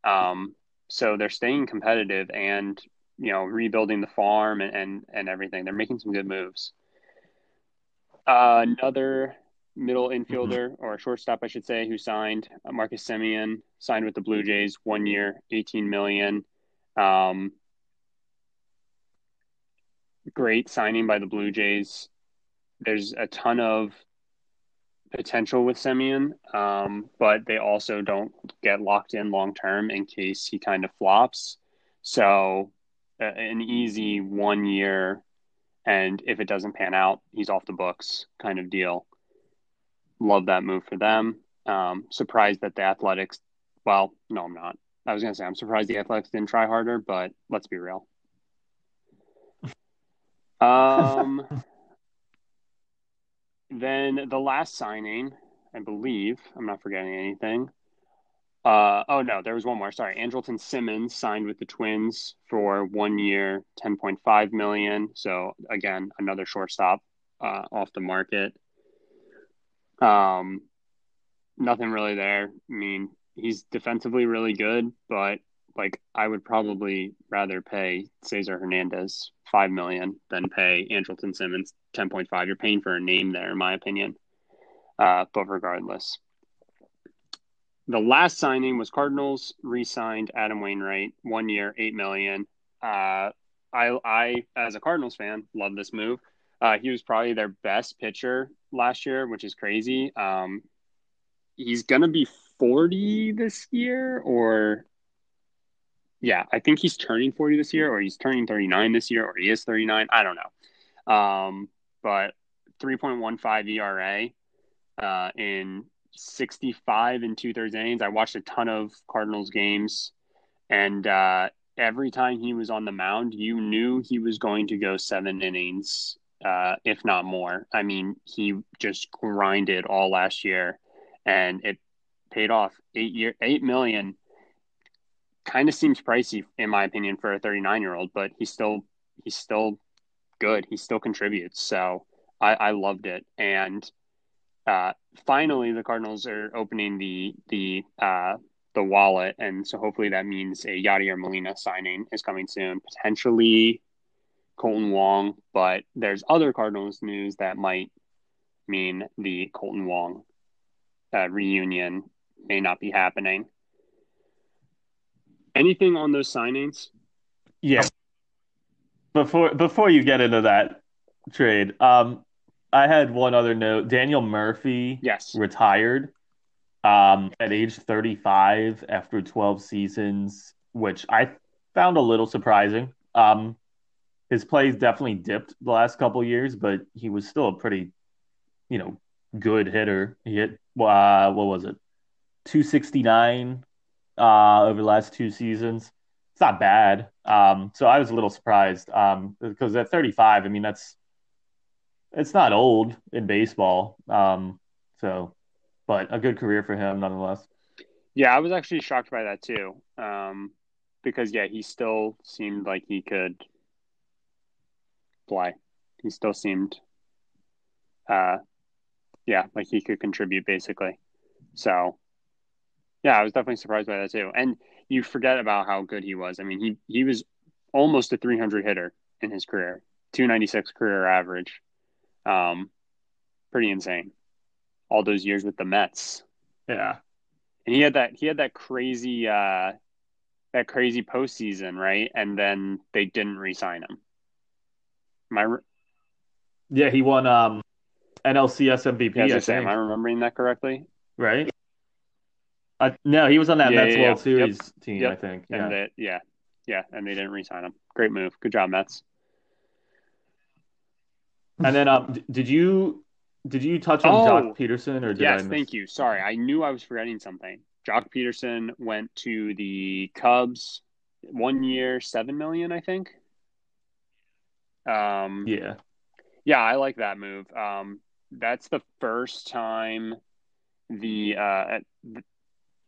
[SPEAKER 2] Um, so they're staying competitive and you know rebuilding the farm and and, and everything. They're making some good moves. Uh, another middle infielder or shortstop, I should say, who signed uh, Marcus Semien signed with the Blue Jays, one year, eighteen million. Um, great signing by the Blue Jays. There's a ton of potential with Semien, um, but they also don't get locked in long term in case he kind of flops. So, an easy one year, and if it doesn't pan out, he's off the books kind of deal. Love that move for them. Um, surprised that the Athletics, well, no, I'm not. I was going to say, I'm surprised the Athletics didn't try harder, but let's be real. Um, then the last signing, I believe, I'm not forgetting anything. Uh, oh no, there was one more. Sorry, Andrelton Simmons signed with the Twins for one year, 10.5 million. So again, another shortstop uh, off the market. Um, nothing really there. I mean, he's defensively really good, but like I would probably rather pay Cesar Hernandez five million than pay Andrelton Simmons ten point five. You're paying for a name there, in my opinion. Uh, but regardless, the last signing was Cardinals re-signed Adam Wainwright, one year, eight million. Uh, I, I, as a Cardinals fan, love this move. Uh, he was probably their best pitcher last year, which is crazy. Um, he's gonna be forty this year, or yeah, I think he's turning 40 this year, or he's turning 39 this year, or he is 39. I don't know. Um, but 3.15 ERA uh, in 65 and two thirds innings. I watched a ton of Cardinals games, and uh, every time he was on the mound, you knew he was going to go seven innings, uh, if not more. I mean, he just grinded all last year, and it paid off. Eight year, eight million kind of seems pricey in my opinion for a 39 year old, but he's still he's still good. He still contributes. So I, I loved it. And uh, finally, the Cardinals are opening the the uh, the wallet, and so hopefully that means a Yadier Molina signing is coming soon, potentially Kolten Wong. But there's other Cardinals news that might mean the Kolten Wong uh, reunion may not be happening. Anything on those signings?
[SPEAKER 3] Yeah. Before before you get into that trade, um, I had one other note. Daniel Murphy,
[SPEAKER 2] yes,
[SPEAKER 3] retired, um, at age 35 after 12 seasons, which I found a little surprising. Um, his plays definitely dipped the last couple years, but he was still a pretty, you know, good hitter. He hit uh, what was it, 269 uh, over the last two seasons. It's not bad. Um, so I was a little surprised um, because at 35, I mean that's it's not old in baseball. Um, so, but a good career for him nonetheless.
[SPEAKER 2] Yeah, I was actually shocked by that too. Um, because yeah, he still seemed like he could play. He still seemed, uh, yeah, like he could contribute basically. So, yeah, I was definitely surprised by that too. And you forget about how good he was. I mean, he he was almost a 300 hitter in his career, 296 career average. Um, pretty insane. All those years with the Mets.
[SPEAKER 3] Yeah.
[SPEAKER 2] And he had that he had that crazy uh that crazy postseason, right? And then they didn't re-sign him. Am I re-
[SPEAKER 3] yeah, he won um NLCS MVP.
[SPEAKER 2] Yeah, I,
[SPEAKER 3] I
[SPEAKER 2] say, am I remembering that correctly?
[SPEAKER 3] Right. Uh, no, he was on that
[SPEAKER 2] Yeah,
[SPEAKER 3] Mets
[SPEAKER 2] yeah,
[SPEAKER 3] World
[SPEAKER 2] yeah.
[SPEAKER 3] Series
[SPEAKER 2] Yep.
[SPEAKER 3] team,
[SPEAKER 2] Yep.
[SPEAKER 3] I think.
[SPEAKER 2] And
[SPEAKER 3] Yeah.
[SPEAKER 2] they, yeah, yeah, and they didn't re-sign him. Great move. Good job, Mets.
[SPEAKER 3] And then, um, did you did you touch on
[SPEAKER 2] Oh,
[SPEAKER 3] Joc Pederson or did I
[SPEAKER 2] Yes,
[SPEAKER 3] miss?
[SPEAKER 2] thank you. Sorry, I knew I was forgetting something. Joc Pederson went to the Cubs one year, seven million, I think. Um,
[SPEAKER 3] Yeah,
[SPEAKER 2] yeah, I like that move. Um, that's the first time the uh, th-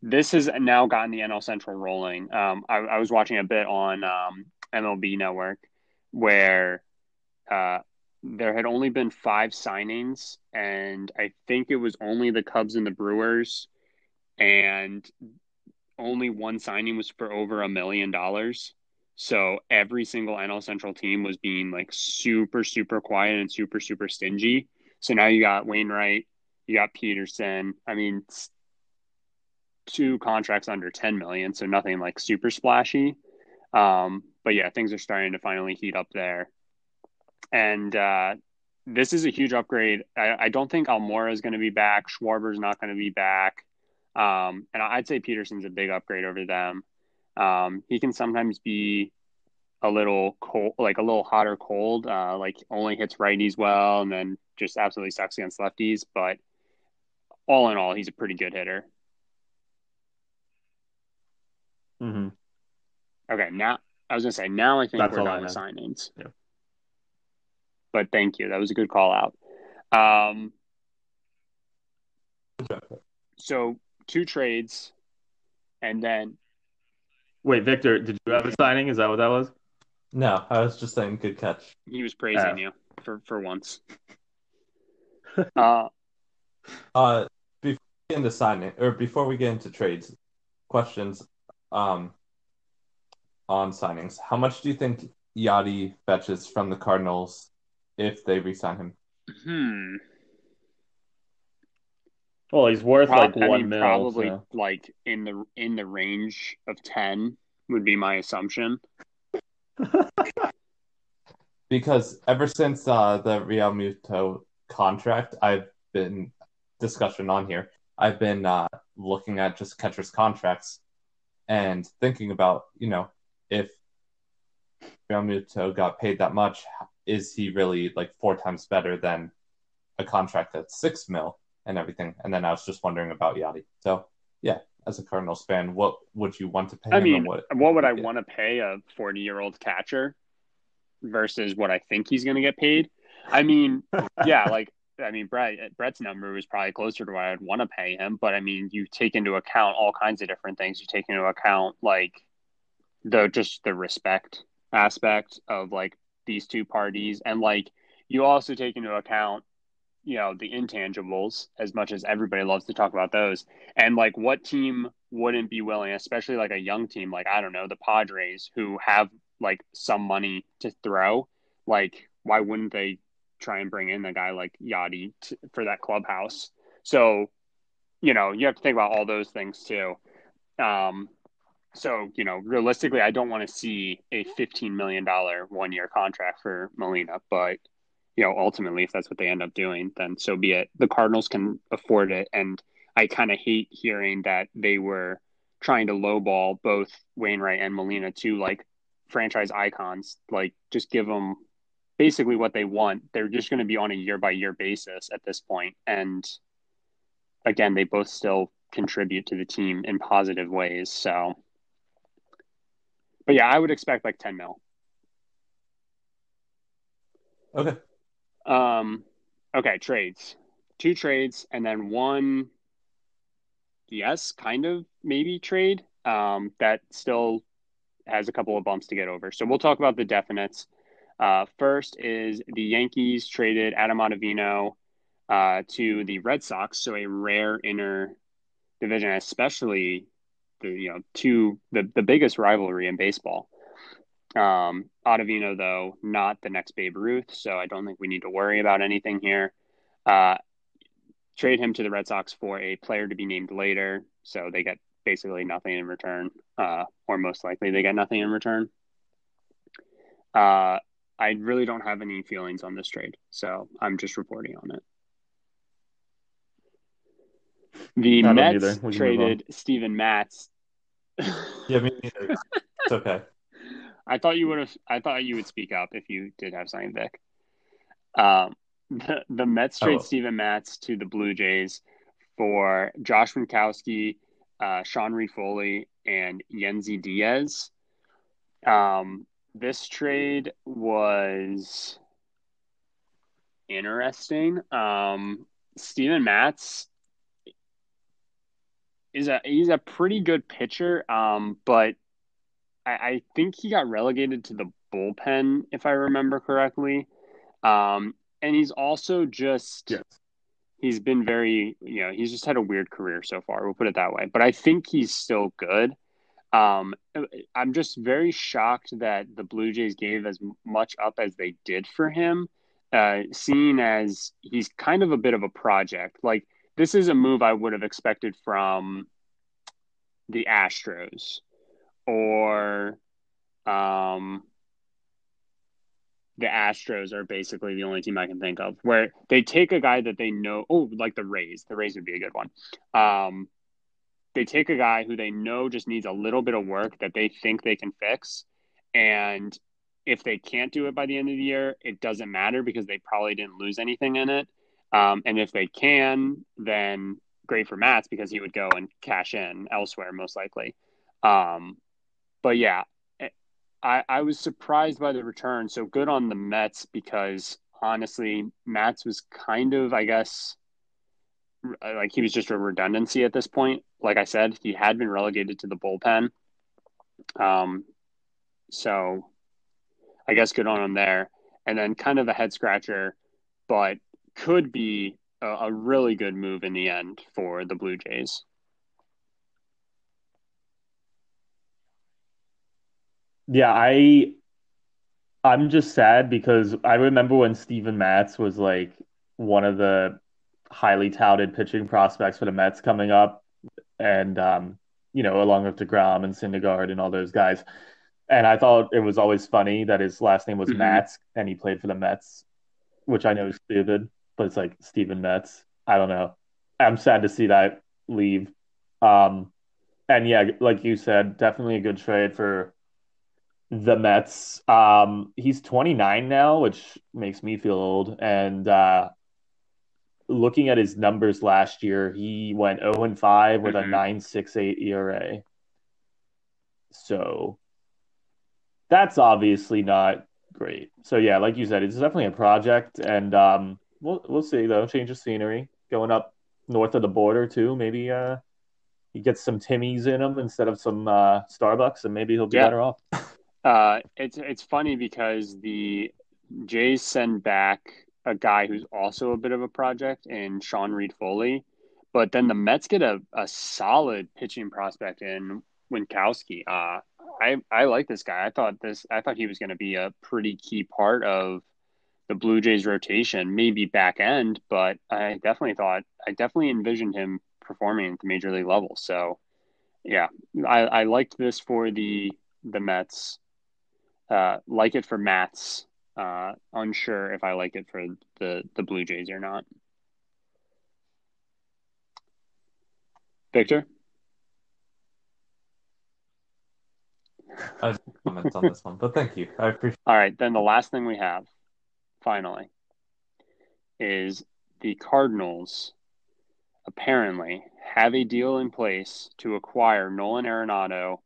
[SPEAKER 2] this has now gotten the NL Central rolling. Um, I, I was watching a bit on um, MLB Network where uh, there had only been five signings, and I think it was only the Cubs and the Brewers, and only one signing was for over a million dollars. So every single NL Central team was being like super, super quiet and super, super stingy. So now you got Wainwright, you got Pederson. I mean, two contracts under 10 million, so nothing like super splashy. Um, but yeah, things are starting to finally heat up there. And uh, this is a huge upgrade. I, I don't think Almora is going to be back. Schwarber's not going to be back. Um, and I'd say Pederson's a big upgrade over them. Um, he can sometimes be a little cold, like a little hot or cold, uh, like only hits righties well and then just absolutely sucks against lefties. But all in all, he's a pretty good hitter.
[SPEAKER 3] hmm
[SPEAKER 2] Okay, now I was gonna say now I think
[SPEAKER 3] That's
[SPEAKER 2] we're done with signings.
[SPEAKER 3] Yeah.
[SPEAKER 2] But thank you. That was a good call out. Um, so two trades, and then
[SPEAKER 3] Wait, Victor, did you have a signing? Is that what that was?
[SPEAKER 1] No, I was just saying good catch.
[SPEAKER 2] he was praising
[SPEAKER 3] Oh.
[SPEAKER 2] you for for once. uh,
[SPEAKER 1] Uh, before we get into signing, or before we get into trades, questions, um, on signings. How much do you think Yadi fetches from the Cardinals if they re-sign him?
[SPEAKER 2] hmm.
[SPEAKER 3] Well, he's worth
[SPEAKER 2] Prob-
[SPEAKER 3] like
[SPEAKER 2] I
[SPEAKER 3] one
[SPEAKER 2] mean,
[SPEAKER 3] mil.
[SPEAKER 2] probably
[SPEAKER 3] so-
[SPEAKER 2] like in the in the range of ten would be my assumption.
[SPEAKER 1] Because ever since uh, the Realmuto contract, I've been discussion on here. I've been uh, looking at just catchers' contracts and thinking about, you know, if Realmuto got paid that much, is he really like four times better than a contract that's six mil and everything? And then I was just wondering about Yadi. So yeah, as a Cardinals fan, what would you want to pay
[SPEAKER 2] I
[SPEAKER 1] him?
[SPEAKER 2] mean, what,
[SPEAKER 1] what
[SPEAKER 2] would I
[SPEAKER 1] yeah.
[SPEAKER 2] want to pay a 40 year old catcher versus what I think he's going to get paid? I mean, yeah, like, I mean, Brett, Brett's number was probably closer to what I'd want to pay him. But I mean, you take into account all kinds of different things. You take into account, like, the just the respect aspect of like these two parties. And like, you also take into account you know the intangibles as much as everybody loves to talk about those. And like what team wouldn't be willing especially like a young team like i don't know the padres who have like some money to throw like why wouldn't they try and bring in a guy like yadi for that clubhouse? So you know you have to think about all those things too. Um so you know realistically i don't want to see a 15 million dollar one year contract for molina but you know, ultimately, if that's what they end up doing, then so be it. The Cardinals can afford it. And I kind of hate hearing that they were trying to lowball both Wainwright and Molina to like franchise icons. Like, just give them basically what they want. They're just going to be on a year by year basis at this. And again, they both still contribute to the team in positive ways. So, but yeah, I would expect like 10 mil.
[SPEAKER 1] Okay.
[SPEAKER 2] Um, okay, trades. Two trades, and then one, yes, kind of maybe trade um, that still has a couple of bumps to get over. So we'll talk about the definites. Uh, first is the Yankees traded Adam Ottavino uh, to the Red Sox, so a rare inner division, especially you know two the the biggest rivalry in baseball. Um, Ottavino, though, not the next Babe Ruth, so I don't think we need to worry about anything here. Uh, trade him to the Red Sox for a player to be named later, so they get basically nothing in return, uh, or most likely they get nothing in return. Uh, I really don't have any feelings on this trade, so I'm just reporting on it. The Mets traded Steven Matz.
[SPEAKER 1] yeah, me neither. It's okay.
[SPEAKER 2] I thought you would have. I thought you would speak up if you did have something, Vic. Um, the, the Mets trade oh. Steven Matz to the Blue Jays for Josh Winckowski, uh, Sean Reid-Foley, and Yennsy Diaz. Um, this trade was interesting. Um, Steven Matz is a he's a pretty good pitcher, um, but I, I think he got relegated to the bullpen, if I remember correctly. Um, and he's also just yes. he's been very you know he's just had a weird career so far. We'll put it that way. But I think he's still good. Um, I'm just very shocked that the Blue Jays gave as much up as they did for him, uh, seeing as he's kind of a bit of a project. Like this is a move I would have expected from the Astros or um, the Astros are basically the only team I can think of where they take a guy that they know. Oh, like the Rays. The Rays would be a good one. Um, they take a guy who they know just needs a little bit of work that they think they can fix, and if they can't do it by the end of the year, it doesn't matter because they probably didn't lose anything in it. Um, and if they can, then great for Matz because he would go and cash in elsewhere most likely. Um, but yeah, eh, I, I was surprised by the return. So good on the Mets because honestly, Matz was kind of, I guess, like he was just a redundancy at this point. Like I said, he had been relegated to the bullpen. Um, so I guess good on him there. And then kind of a head scratcher, but could be a, a really good move in the end for the Blue Jays.
[SPEAKER 3] Yeah, I I'm just sad because I remember when Steven Matz was like one of the highly touted pitching prospects for the Mets coming up, and um, you know, along with Degrom and Syndergaard and all those guys. And I thought it was always funny that his last name was mm-hmm. Matz and he played for the Mets, which I know is stupid, but it's like Steven Matz. I don't know. I'm sad to see that leave. Um, and yeah, like you said, definitely a good trade for the Mets. Um, he's 29 now, which makes me feel old. And uh, looking at his numbers last year, he went 0 and 5 with
[SPEAKER 2] Mhm.
[SPEAKER 3] a 9.68 ERA. So that's obviously not great. So yeah, like you said, it's definitely a project, and um, we'll we'll see though. Change of scenery, going up north of the border too. Maybe uh, he gets some Timmys in him instead of some uh, Starbucks, and maybe he'll be
[SPEAKER 2] Yeah.
[SPEAKER 3] better off.
[SPEAKER 2] Uh, it's it's funny because the Jays send back a guy who's also a bit of a project in Sean Reid-Foley, but then the Mets get a, a solid pitching prospect in Winckowski. Uh, I I like this guy. I thought this. I thought he was going to be a pretty key part of the Blue Jays rotation, maybe back end, but I definitely thought I definitely envisioned him performing at the major league level. So, yeah, I, I liked this for the the Mets. Uh, like it for Matz. Uh, unsure if I like it for the the Blue Jays or not. Victor,
[SPEAKER 1] I have comments on this one, but thank you. I appreciate.
[SPEAKER 2] all right. Then the last thing we have, finally, is the Cardinals. Apparently, have a deal in place to acquire Nolan Arenado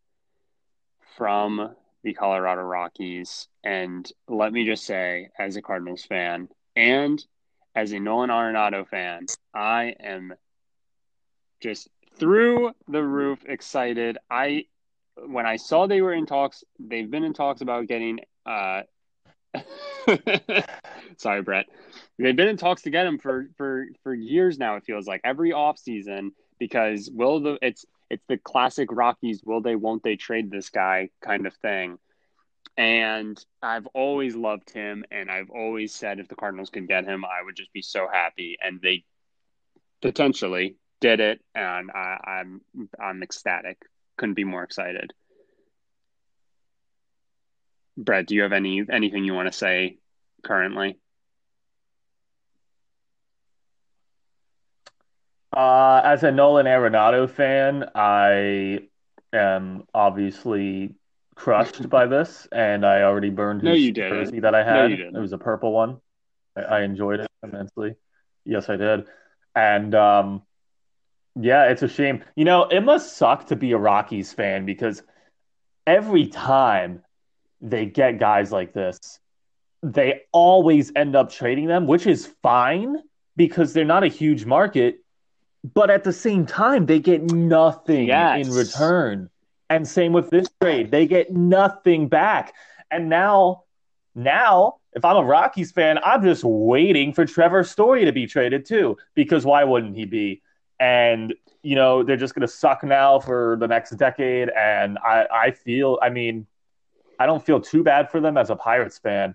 [SPEAKER 2] from the Colorado Rockies. And let me just say, as a Cardinals fan and as a Nolan Arenado fan, I am just through the roof excited. I when I saw they were in talks, they've been in talks about getting uh sorry, Brett. They've been in talks to get him for for for years now, it feels like every offseason because will the it's it's the classic Rockies will they won't they trade this guy kind of thing. And I've always loved him and I've always said if the Cardinals could get him, I would just be so happy. And they potentially did it and I, I'm I'm ecstatic. Couldn't be more excited. Brett, do you have any anything you want to say currently?
[SPEAKER 3] Uh, as a Nolan Arenado fan, I am obviously crushed by this, and I already burned
[SPEAKER 2] No,
[SPEAKER 3] his
[SPEAKER 2] you didn't.
[SPEAKER 3] jersey that I
[SPEAKER 2] No,
[SPEAKER 3] had.
[SPEAKER 2] you.
[SPEAKER 3] It was a purple one. I, I enjoyed it immensely. Yes, I did. And um, yeah, it's a shame. You know, it must suck to be a Rockies fan because every time they get guys like this, they always end up trading them, which is fine because they're not a huge market. But at the same time, they get nothing
[SPEAKER 2] Yes.
[SPEAKER 3] in return. And same with this trade, they get nothing back. And now, now, if I'm a Rockies fan, I'm just waiting for Trevor Story to be traded too, because why wouldn't he be? And you know, they're just going to suck now for the next decade. And I, I feel, I mean, I don't feel too bad for them as a Pirates fan,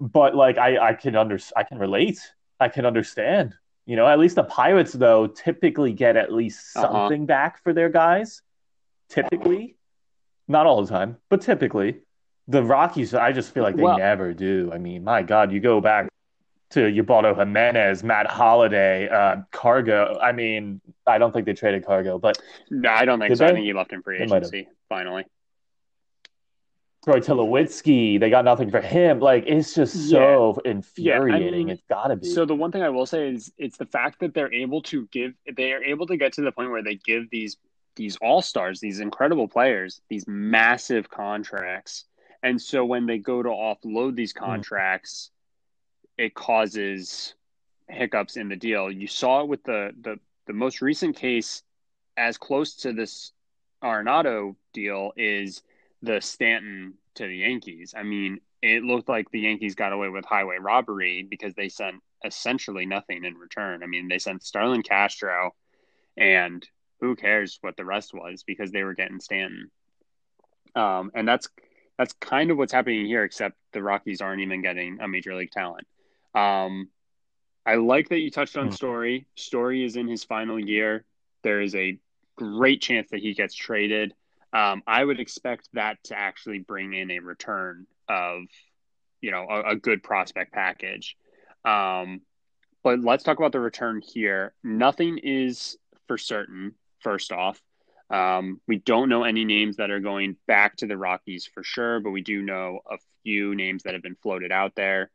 [SPEAKER 3] but like I, I can under, I can relate. I can understand. You know, at least the Pirates though typically get at least
[SPEAKER 2] Uh-huh.
[SPEAKER 3] something back for their guys. Typically, not all the time, but typically. The Rockies, I just feel like they
[SPEAKER 2] Well-
[SPEAKER 3] never do. I mean, my God, you go back to Ubaldo Jimenez, Matt Holliday, uh, Cargo. I mean, I don't think they traded Cargo, but
[SPEAKER 2] No, I don't think so. I think he left in free
[SPEAKER 3] They
[SPEAKER 2] agency finally.
[SPEAKER 3] Troy Tulowitzki, they got nothing for him. Like, it's just so infuriating.
[SPEAKER 2] mean,
[SPEAKER 3] it's got to be.
[SPEAKER 2] So the one thing I will say is it's the fact that they're able to give they are able to get to the point where they give these these all stars, these incredible players, these massive contracts. And so when they go to offload these hmm. contracts, it causes hiccups in the deal. You saw it with the the the most recent case as close to this Arenado deal is the Stanton to the Yankees. I mean, it looked like the Yankees got away with highway robbery because they sent essentially nothing in return. I mean, they sent Starlin Castro, and who cares what the rest was because they were getting Stanton. Um, and that's that's kind of what's happening here, except the Rockies aren't even getting a major league talent. Um, I like that you touched on
[SPEAKER 3] Hmm.
[SPEAKER 2] Story. Story is in his final year. There is a great chance that he gets traded. Um, I would expect that to actually bring in a return of, you know, a, a good prospect package. Um, but let's talk about the return here. Nothing is for certain. First off, um, we don't know any names that are going back to the Rockies for sure, but we do know a few names that have been floated out there.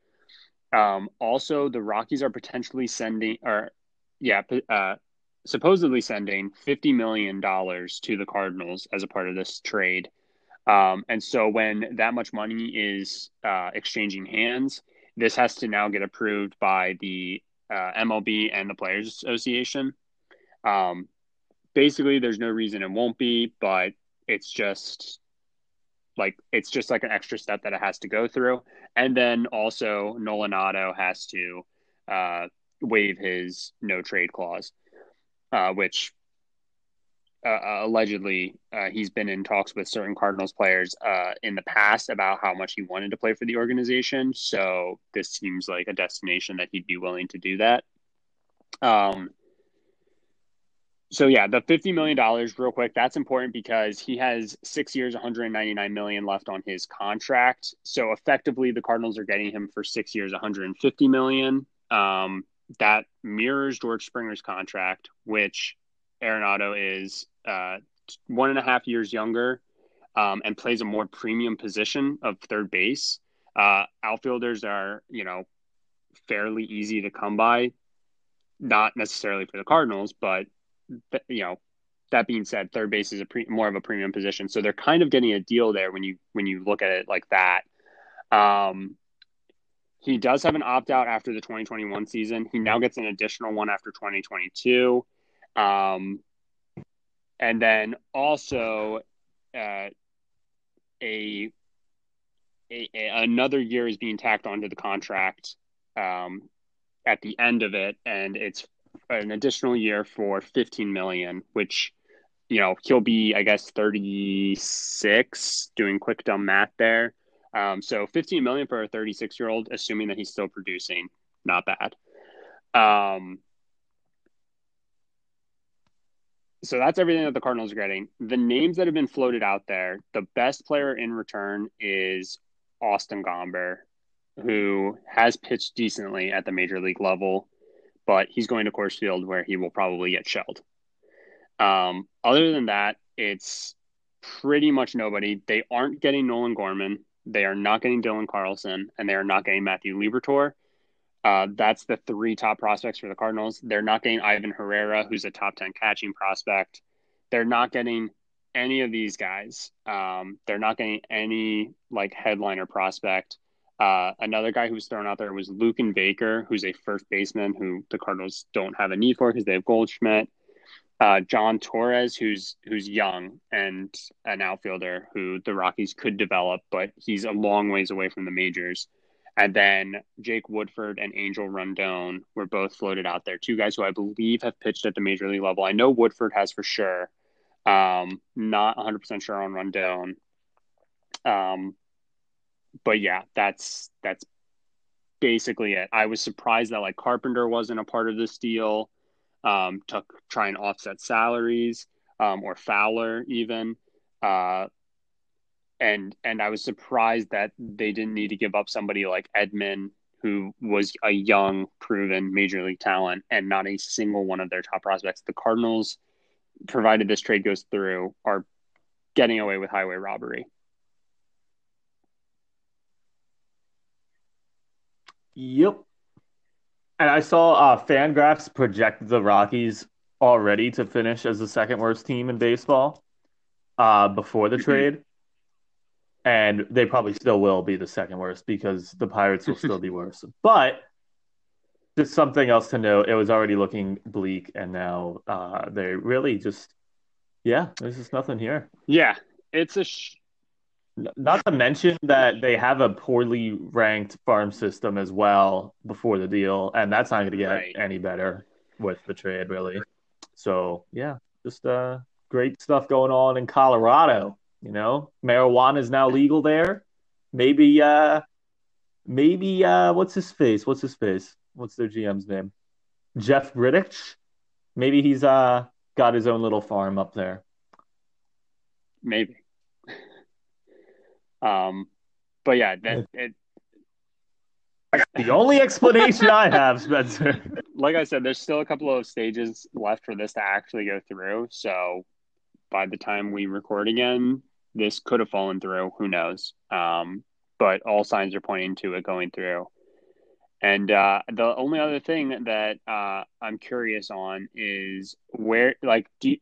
[SPEAKER 2] Um, also, the Rockies are potentially sending, or yeah, uh, supposedly sending fifty million dollars to the Cardinals as a part of this trade. Um, and so, when that much money is uh, exchanging hands, this has to now get approved by the uh, MLB and the Players Association. Um, basically, there's no reason it won't be, but it's just like it's just like an extra step that it has to go through. And then also Nolan Arenado has to uh, waive his no trade clause, uh, which uh, uh, allegedly uh, he's been in talks with certain Cardinals players uh, in the past about how much he wanted to play for the organization. So this seems like a destination that he'd be willing to do that. Um, so yeah, the fifty million dollars, real quick. That's important because he has six years, one hundred ninety nine million left on his contract. So effectively, the Cardinals are getting him for six years, one hundred fifty million. Um, that mirrors George Springer's contract, which Arenado is uh, one and a half years younger um, and plays a more premium position of third base. Uh, outfielders are, you know, fairly easy to come by, not necessarily for the Cardinals, but you know, that being said, third base is a pre- more of a premium position, so they're kind of getting a deal there when you when you look at it like that. Um, he does have an opt out after the 2021 season. He now gets an additional one after 2022. Um, and then also uh, a, a, another year is being tacked onto the contract um, at the end of it, and it's an additional year for 15 million, which you know he'll be I guess 36 doing quick dumb math there. Um, so 15 million for a 36 year old, assuming that he's still producing, not bad. Um, so that's everything that the Cardinals are getting. The names that have been floated out there, the best player in return is Austin Gomber, who has pitched decently at the major league level but he's going to Coors Field where he will probably get shelled. Um, other than that, it's pretty much nobody. They aren't getting Nolan Gorman. They are not getting Dylan Carlson, and they are not getting Matthew Liberatore. Uh, that's the three top prospects for the Cardinals. They're not getting Ivan Herrera, who's a top 10 catching prospect. They're not getting any of these guys. Um, they're not getting any like headliner prospect. Uh, another guy who was thrown out there was Luken Baker, who's a first baseman who the Cardinals don't have a need for because they have Goldschmidt. Uh, Jhon Torres, who's who's young and an outfielder who the Rockies could develop, but he's a long ways away from the majors. And then Jake Woodford and Angel Rondon were both floated out there. Two guys who I believe have pitched at the major league level. I know Woodford has for sure. Um, not 100% sure on Rondon. Um, but yeah, that's that's basically it. I was surprised that like Carpenter wasn't a part of this deal um, to try and offset salaries um, or Fowler even. Uh, and and I was surprised that they didn't need to give up somebody like Edman, who was a young, proven major league talent, and not a single one of their top prospects. The Cardinals, provided this trade goes through, are getting away with highway robbery.
[SPEAKER 3] Yep. And I saw uh, Fangraphs project the Rockies already to finish as the second worst team in baseball uh, before the mm-hmm. trade. And they probably still will be the second worst because the Pirates will still be worse. But just something else to note, it was already looking bleak, and now uh, they really just, yeah, there's just nothing here.
[SPEAKER 2] Yeah, it's a sh-
[SPEAKER 3] not to mention that they have a poorly ranked farm system as well before the deal, and that's not going to get right. any better with the trade, really. So yeah, just uh, great stuff going on in Colorado. You know, marijuana is now legal there. Maybe, uh, maybe uh, what's his face? What's his face? What's their GM's name? Jeff Bridich. Maybe he's uh got his own little farm up there.
[SPEAKER 2] Maybe. Um, but yeah, that it,
[SPEAKER 3] the only explanation I have, Spencer.
[SPEAKER 2] Like I said, there's still a couple of stages left for this to actually go through. So by the time we record again, this could have fallen through. Who knows? Um, but all signs are pointing to it going through. And uh, the only other thing that uh, I'm curious on is where, like, do you,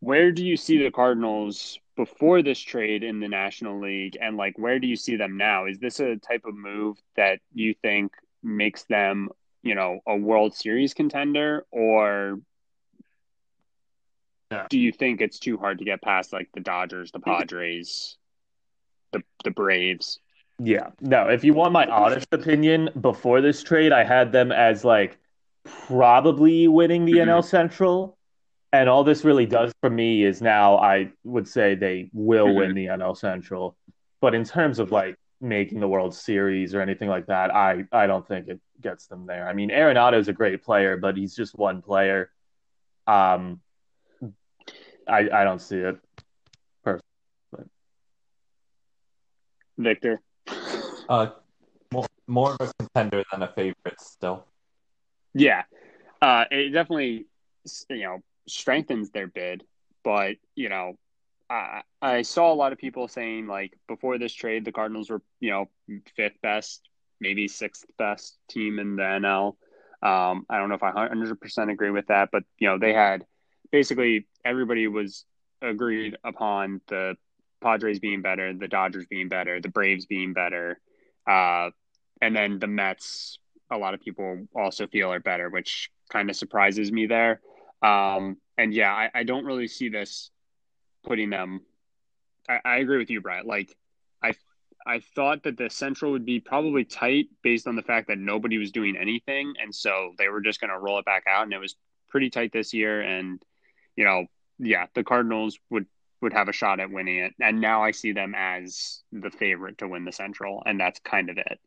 [SPEAKER 2] where do you see the Cardinals before this trade in the National League, and like, where do you see them now? Is this a type of move that you think makes them, you know, a World Series contender, or
[SPEAKER 3] Yeah.
[SPEAKER 2] do you think it's too hard to get past like the Dodgers, the Padres, the the Braves?
[SPEAKER 3] Yeah. No, if you want my honest opinion, before this trade, I had them as like probably winning the mm-hmm. NL Central. And all this really does for me is now I would say they will win the NL Central. But in terms of like making the World Series or anything like that, I, I don't think it gets them there. I mean, Arenado is a great player, but he's just one player. Um, I I don't see it.
[SPEAKER 2] Victor.
[SPEAKER 1] Uh, more, more of a contender than a favorite still.
[SPEAKER 2] Yeah, uh, it definitely you know strengthens their bid, but you know, I I saw a lot of people saying like before this trade, the Cardinals were you know fifth best, maybe sixth best team in the NL. Um, I don't know if I hundred percent agree with that, but you know they had basically everybody was agreed upon the Padres being better, the Dodgers being better, the Braves being better, uh, and then the Mets. A lot of people also feel are better, which kind of surprises me there. Um, and yeah, I, I, don't really see this putting them. I, I, agree with you, Brett. Like, I I thought that the Central would be probably tight based on the fact that nobody was doing anything, and so they were just going to roll it back out, and it was pretty tight this year. And you know, yeah, the Cardinals would would have a shot at winning it, and now I see them as the favorite to win the Central, and that's kind of it.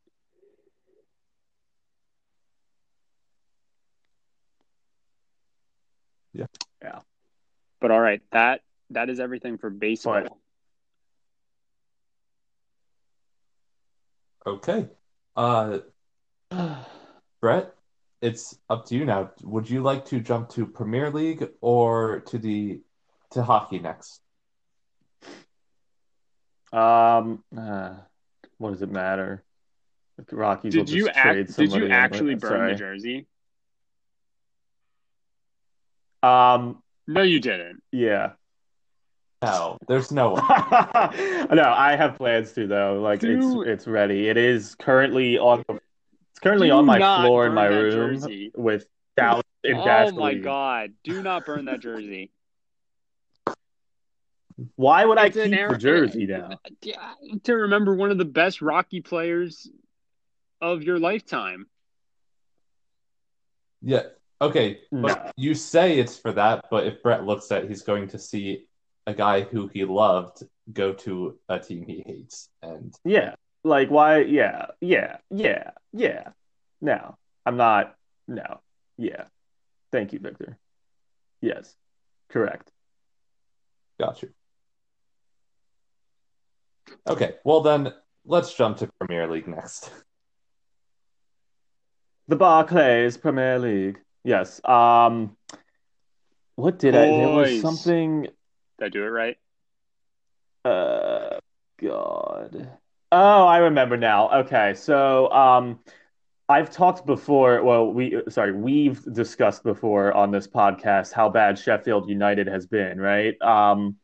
[SPEAKER 1] Yeah.
[SPEAKER 3] Yeah.
[SPEAKER 2] But all right, that that is everything for baseball.
[SPEAKER 1] But... Okay. Uh Brett, it's up to you now. Would you like to jump to Premier League or to the to hockey next?
[SPEAKER 3] Um uh, what does it matter? The Rockies
[SPEAKER 2] did you act, did you actually burn Sorry. the jersey?
[SPEAKER 3] Um,
[SPEAKER 2] no, you didn't.
[SPEAKER 3] Yeah.
[SPEAKER 1] No, there's no.
[SPEAKER 3] no, I have plans to though. Like Do... it's it's ready. It is currently on. It's currently on my floor in my room
[SPEAKER 2] jersey.
[SPEAKER 3] with down in
[SPEAKER 2] Oh my god! Do not burn that jersey.
[SPEAKER 3] Why would it's I keep the jersey now?
[SPEAKER 2] To remember one of the best Rocky players of your lifetime.
[SPEAKER 1] Yeah, Okay, hmm. but
[SPEAKER 3] No.
[SPEAKER 1] you say it's for that, but if Brett looks at, he's going to see a guy who he loved go to a team he hates, and
[SPEAKER 3] Yeah. Like why yeah, yeah, yeah, yeah. No. I'm not no. Yeah. Thank you, Victor. Yes. Correct.
[SPEAKER 1] got you. Okay, well then let's jump to Premier League next.
[SPEAKER 3] The Barclays Premier League. Yes. Um what did I there was something
[SPEAKER 2] Did I do it right?
[SPEAKER 3] Uh, God. Oh, I remember now. Okay, so um, I've talked before. Well, we sorry, we've discussed before on this podcast how bad Sheffield United has been. Right? Um,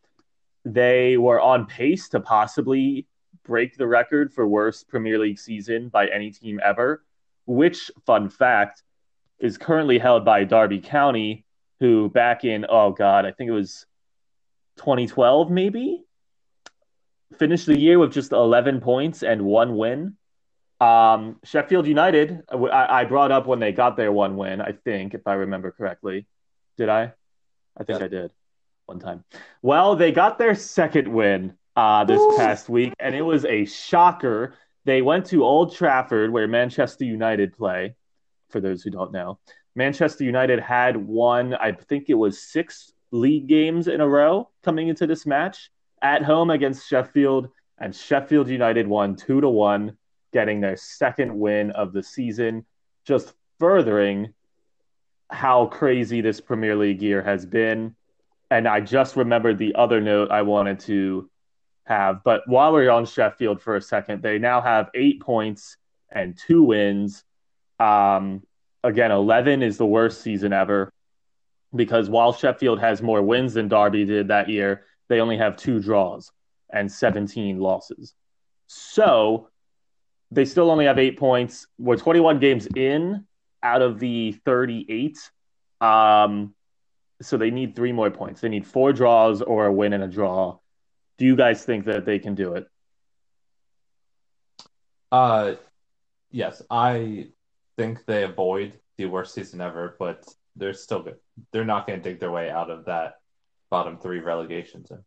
[SPEAKER 3] they were on pace to possibly break the record for worst Premier League season by any team ever. Which, fun fact, is currently held by Derby County, who back in oh God, I think it was 2012 maybe finished the year with just 11 points and one win. Um, Sheffield United, I, I, brought up when they got their one win, I think, if I remember correctly. Did I? I think
[SPEAKER 1] Yeah.
[SPEAKER 3] I did one time. Well, they got their second win uh, this
[SPEAKER 1] Woo.
[SPEAKER 3] past week, and it was a shocker. They went to Old Trafford, where Manchester United play, for those who don't know. Manchester United had won, I think it was six league games in a row coming into this match at home against Sheffield, and Sheffield United won two to one, getting their second win of the season, just furthering how crazy this Premier League year has been. And I just remembered the other note I wanted to have. But while we're on Sheffield for a second, they now have eight points and two wins. Um, again, 11 is the worst season ever because while Sheffield has more wins than Derby did that year, they only have two draws and 17 losses. So they still only have eight points. We're 21 games in out of the 38. Um, so they need three more points. They need four draws or a win and a draw. Do you guys think that they can do it?
[SPEAKER 1] Uh, yes, I think they avoid the worst season ever, but they're still good. They're not going to dig their way out of that bottom three relegation zone.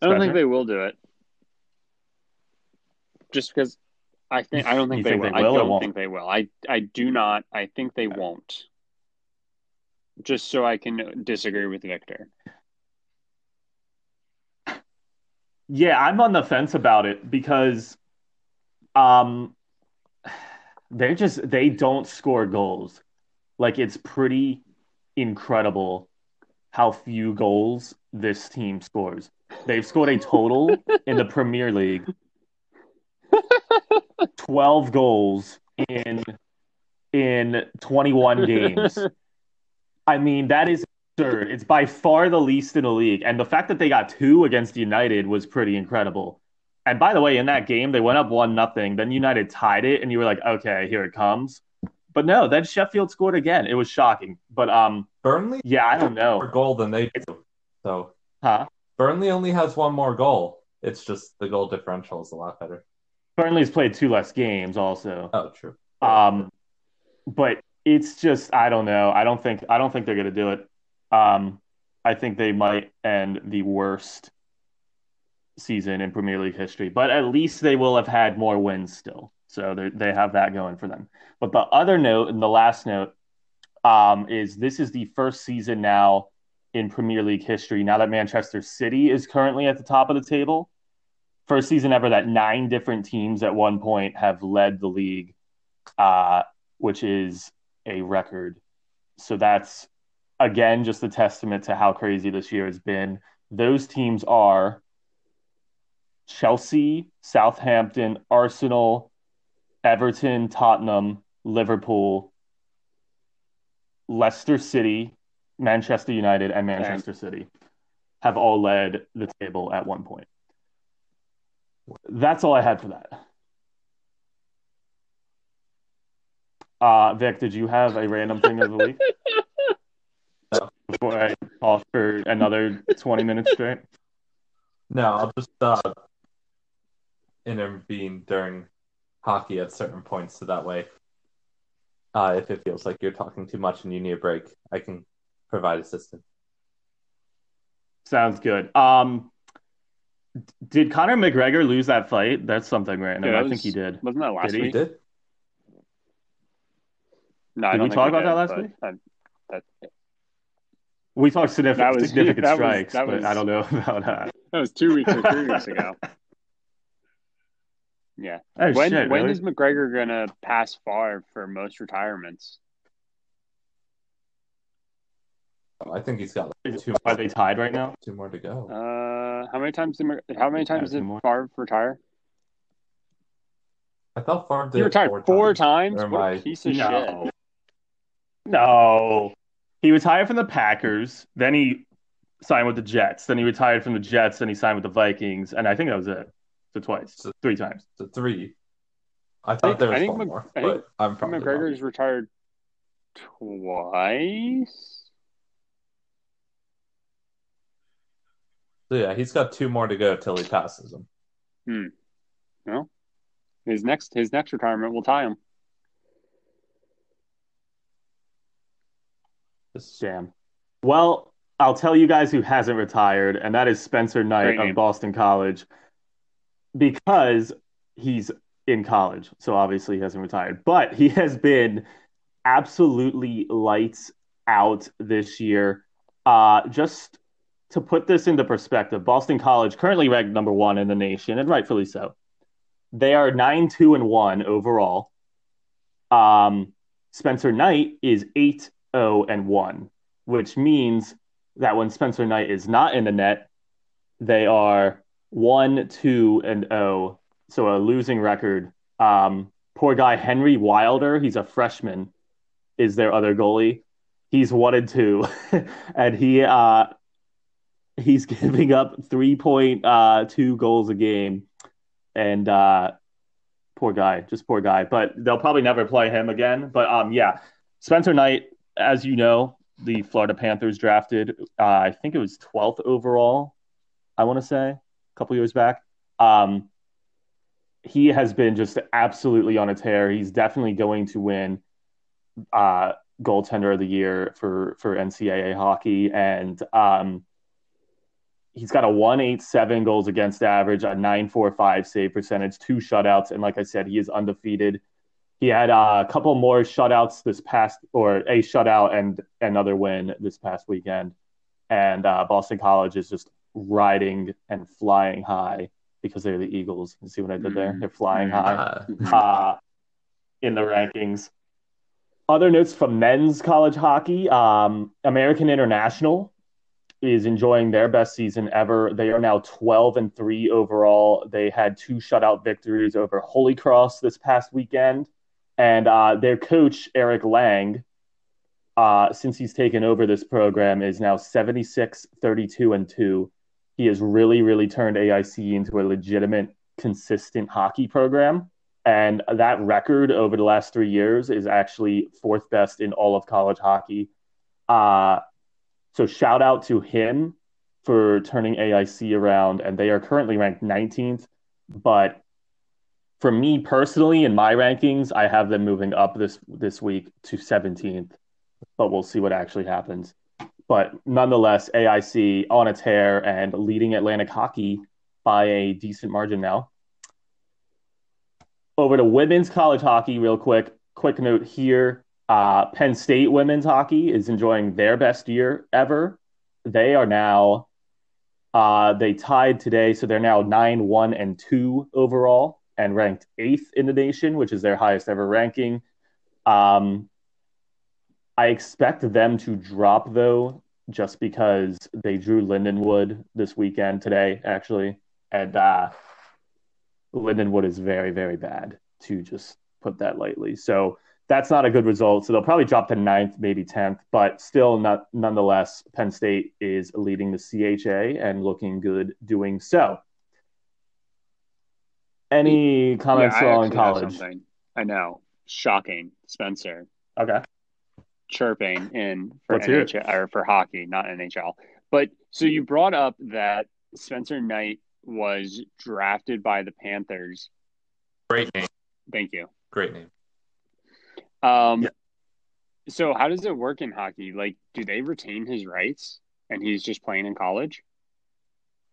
[SPEAKER 2] I don't think they will do it. Just because I think I don't think, they,
[SPEAKER 3] think
[SPEAKER 2] will.
[SPEAKER 3] they will
[SPEAKER 2] I don't
[SPEAKER 3] won't?
[SPEAKER 2] think they will. I I do not. I think they won't. Just so I can disagree with Victor.
[SPEAKER 3] Yeah, I'm on the fence about it because um they're just they don't score goals. Like it's pretty incredible how few goals this team scores. They've scored a total in the Premier League 12 goals in in 21 games. I mean, that is absurd. It's by far the least in the league. And the fact that they got two against United was pretty incredible. And by the way, in that game, they went up one nothing. Then United tied it, and you were like, okay, here it comes. But no, then Sheffield scored again. It was shocking. But um,
[SPEAKER 1] Burnley
[SPEAKER 3] yeah, I don't
[SPEAKER 1] more
[SPEAKER 3] know.
[SPEAKER 1] goal than they do. So
[SPEAKER 3] Huh?
[SPEAKER 1] Burnley only has one more goal. It's just the goal differential is a lot better.
[SPEAKER 3] Burnley's played two less games, also.
[SPEAKER 1] Oh, true.
[SPEAKER 3] Um, but it's just I don't know. I don't think I don't think they're gonna do it. Um, I think they might end the worst season in Premier League history, but at least they will have had more wins still. So they have that going for them. But the other note and the last note um, is this is the first season now in Premier League history. Now that Manchester City is currently at the top of the table, first season ever that nine different teams at one point have led the league, uh, which is a record. So that's again just a testament to how crazy this year has been. Those teams are Chelsea, Southampton, Arsenal, Everton, Tottenham, Liverpool, Leicester City, Manchester United, and Manchester City have all led the table at one point. That's all I had for that. Uh, Vic, did you have a random thing of the week?
[SPEAKER 1] No.
[SPEAKER 3] Before I talk for another 20 minutes straight?
[SPEAKER 1] No, I'll just uh, intervene during hockey at certain points, so that way, uh, if it feels like you're talking too much and you need a break, I can provide assistance.
[SPEAKER 3] Sounds good. Um, did Conor McGregor lose that fight? That's something random.
[SPEAKER 2] Yeah,
[SPEAKER 3] I
[SPEAKER 2] that
[SPEAKER 3] think he did.
[SPEAKER 2] Wasn't that last
[SPEAKER 3] Did he?
[SPEAKER 1] You
[SPEAKER 2] week?
[SPEAKER 1] did?
[SPEAKER 2] No, I
[SPEAKER 3] Did
[SPEAKER 2] don't
[SPEAKER 3] we talk about
[SPEAKER 2] did,
[SPEAKER 3] that last week?
[SPEAKER 2] I- that,
[SPEAKER 3] We talked significant,
[SPEAKER 2] That was-
[SPEAKER 3] significant
[SPEAKER 2] that was-
[SPEAKER 3] strikes,
[SPEAKER 2] that
[SPEAKER 3] but
[SPEAKER 2] was-
[SPEAKER 3] I don't know about that.
[SPEAKER 2] that was two weeks or three weeks ago. Yeah.
[SPEAKER 3] Oh,
[SPEAKER 2] when
[SPEAKER 3] shit,
[SPEAKER 2] when
[SPEAKER 3] really?
[SPEAKER 2] is McGregor gonna pass Favre for most retirements?
[SPEAKER 1] I think he's got like, two,
[SPEAKER 3] Are they tied right now?
[SPEAKER 1] two more to go.
[SPEAKER 2] Uh, how many times did Mc- how many times
[SPEAKER 3] two
[SPEAKER 2] did
[SPEAKER 3] more.
[SPEAKER 2] Favre retire?
[SPEAKER 1] I thought Favre did
[SPEAKER 2] He retired
[SPEAKER 1] four,
[SPEAKER 2] four,
[SPEAKER 1] times.
[SPEAKER 2] times. What
[SPEAKER 1] am
[SPEAKER 2] piece of shit.
[SPEAKER 3] No. No. He retired from the Packers, then he signed with the Jets, then he retired from the Jets, then he signed with the Vikings, and I think that was it. So twice,
[SPEAKER 1] So-
[SPEAKER 3] three times.
[SPEAKER 1] So three. I thought
[SPEAKER 2] think-
[SPEAKER 1] there was
[SPEAKER 2] I think
[SPEAKER 1] one
[SPEAKER 2] Mc-
[SPEAKER 1] more,
[SPEAKER 2] I think
[SPEAKER 1] but I'm probably wrong.
[SPEAKER 2] McGregor's retired twice.
[SPEAKER 1] So yeah, he's got two more to go till he passes him. Hmm.
[SPEAKER 2] His next his next retirement will tie him.
[SPEAKER 1] This-
[SPEAKER 3] is jam. Well, I'll tell you guys who hasn't retired, and that is Spencer Knight
[SPEAKER 2] Great
[SPEAKER 3] of
[SPEAKER 2] name.
[SPEAKER 3] Boston College, because he's in college, so obviously he hasn't retired. But he has been absolutely lights out this year. Uh, just to put this into perspective, Boston College currently ranked number one in the nation, and rightfully so. They are nine two and one overall. Um, Spencer Knight is eight zero and one, which means that when Spencer Knight is not in the net, they are one two and zero, so a losing record. Um, poor guy Henry Wilder, he's a freshman, is their other goalie. He's one and two, and he uh, he's giving up 3.2 uh, goals a game. And uh, poor guy, just poor guy. But they'll probably never play him again. But um, yeah, Spencer Knight, as you know, the Florida Panthers drafted, uh, I think it was 12th overall, I want to say, a couple years back. Um, he has been just absolutely on a tear. He's definitely going to win uh, goaltender of the year for for NCAA hockey, and um, he's got a 187 goals against average, a 945 save percentage, two shutouts, and like I said, he is undefeated. He had uh, a couple more shutouts this past, or a shutout and another win this past weekend. And uh, Boston College is just riding and flying high because they're the Eagles. You see what I did there? They're flying mm-hmm. high uh, in the rankings. Other notes from men's college hockey: um, American International is enjoying their best season ever. They are now 12 and 3 overall. They had two shutout victories over Holy Cross this past weekend. And uh, their coach, Eric Lang, uh, since he's taken over this program, is now 76, 32, and 2. He has really, really turned AIC into a legitimate, consistent hockey program. And that record over the last three years is actually fourth best in all of college hockey. Uh, so shout out to him for turning AIC around, and they are currently ranked 19th. But for me personally, in my rankings, I have them moving up this this week to 17th. But we'll see what actually happens. But nonetheless, AIC on its hair and leading Atlantic hockey by a decent margin now. Over to women's college hockey, real quick. Quick note here uh, Penn State women's hockey is enjoying their best year ever. They are now, uh, they tied today, so they're now 9 1 and 2 overall and ranked eighth in the nation, which is their highest ever ranking. Um, I expect them to drop, though, just because they drew Lindenwood this weekend today, actually. And uh, Lindenwood is very, very bad, to just put that lightly. So, that's not a good result. So they'll probably drop to ninth, maybe 10th, but still, not, nonetheless, Penn State is leading the CHA and looking good doing so. Any comments yeah, on college?
[SPEAKER 2] I know. Shocking. Spencer.
[SPEAKER 3] Okay.
[SPEAKER 2] Chirping in for NHL or for hockey, not NHL. But so you brought up that Spencer Knight was drafted by the Panthers.
[SPEAKER 1] Great name.
[SPEAKER 2] Thank you.
[SPEAKER 1] Great name.
[SPEAKER 2] Um, yeah. So how does it work in hockey? Like, do they retain his rights and he's just playing in college?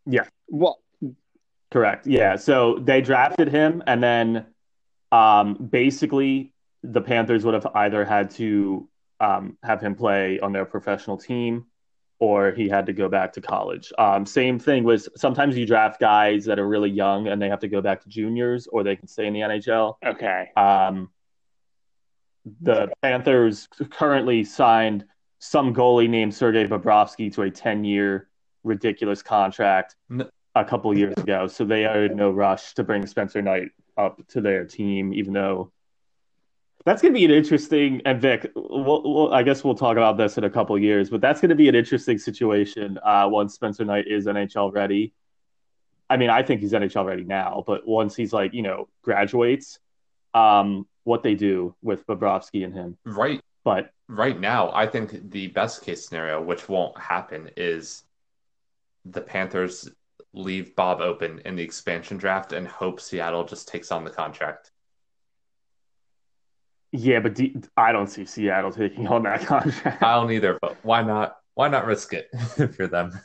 [SPEAKER 3] Yeah.
[SPEAKER 2] Well,
[SPEAKER 3] correct. Yeah. So they drafted him, and then um, basically the Panthers would have either had to um, have him play on their professional team or he had to go back to college. Um, same thing was sometimes you draft guys that are really young and they have to go back to juniors or they can stay in the NHL.
[SPEAKER 2] Okay.
[SPEAKER 3] Um, the Panthers currently signed some goalie named Sergei Bobrovsky to a 10 year ridiculous contract a couple years ago. So they are in no rush to bring Spencer Knight up to their team, even though that's going to be an interesting. And Vic, we'll, we'll, I guess we'll talk about this in a couple years, but that's going to be an interesting situation uh, once Spencer Knight is NHL ready. I mean, I think he's NHL ready now, but once he's like, you know, graduates, um, what they do with Bobrovsky and him.
[SPEAKER 1] Right.
[SPEAKER 3] But
[SPEAKER 1] right now, I think the best case scenario, which won't happen, is the Panthers leave Bob open in the expansion draft and hope Seattle just takes on the contract.
[SPEAKER 3] Yeah, but I don't see Seattle taking on that contract.
[SPEAKER 1] I don't either, but why not? Why not risk it for them?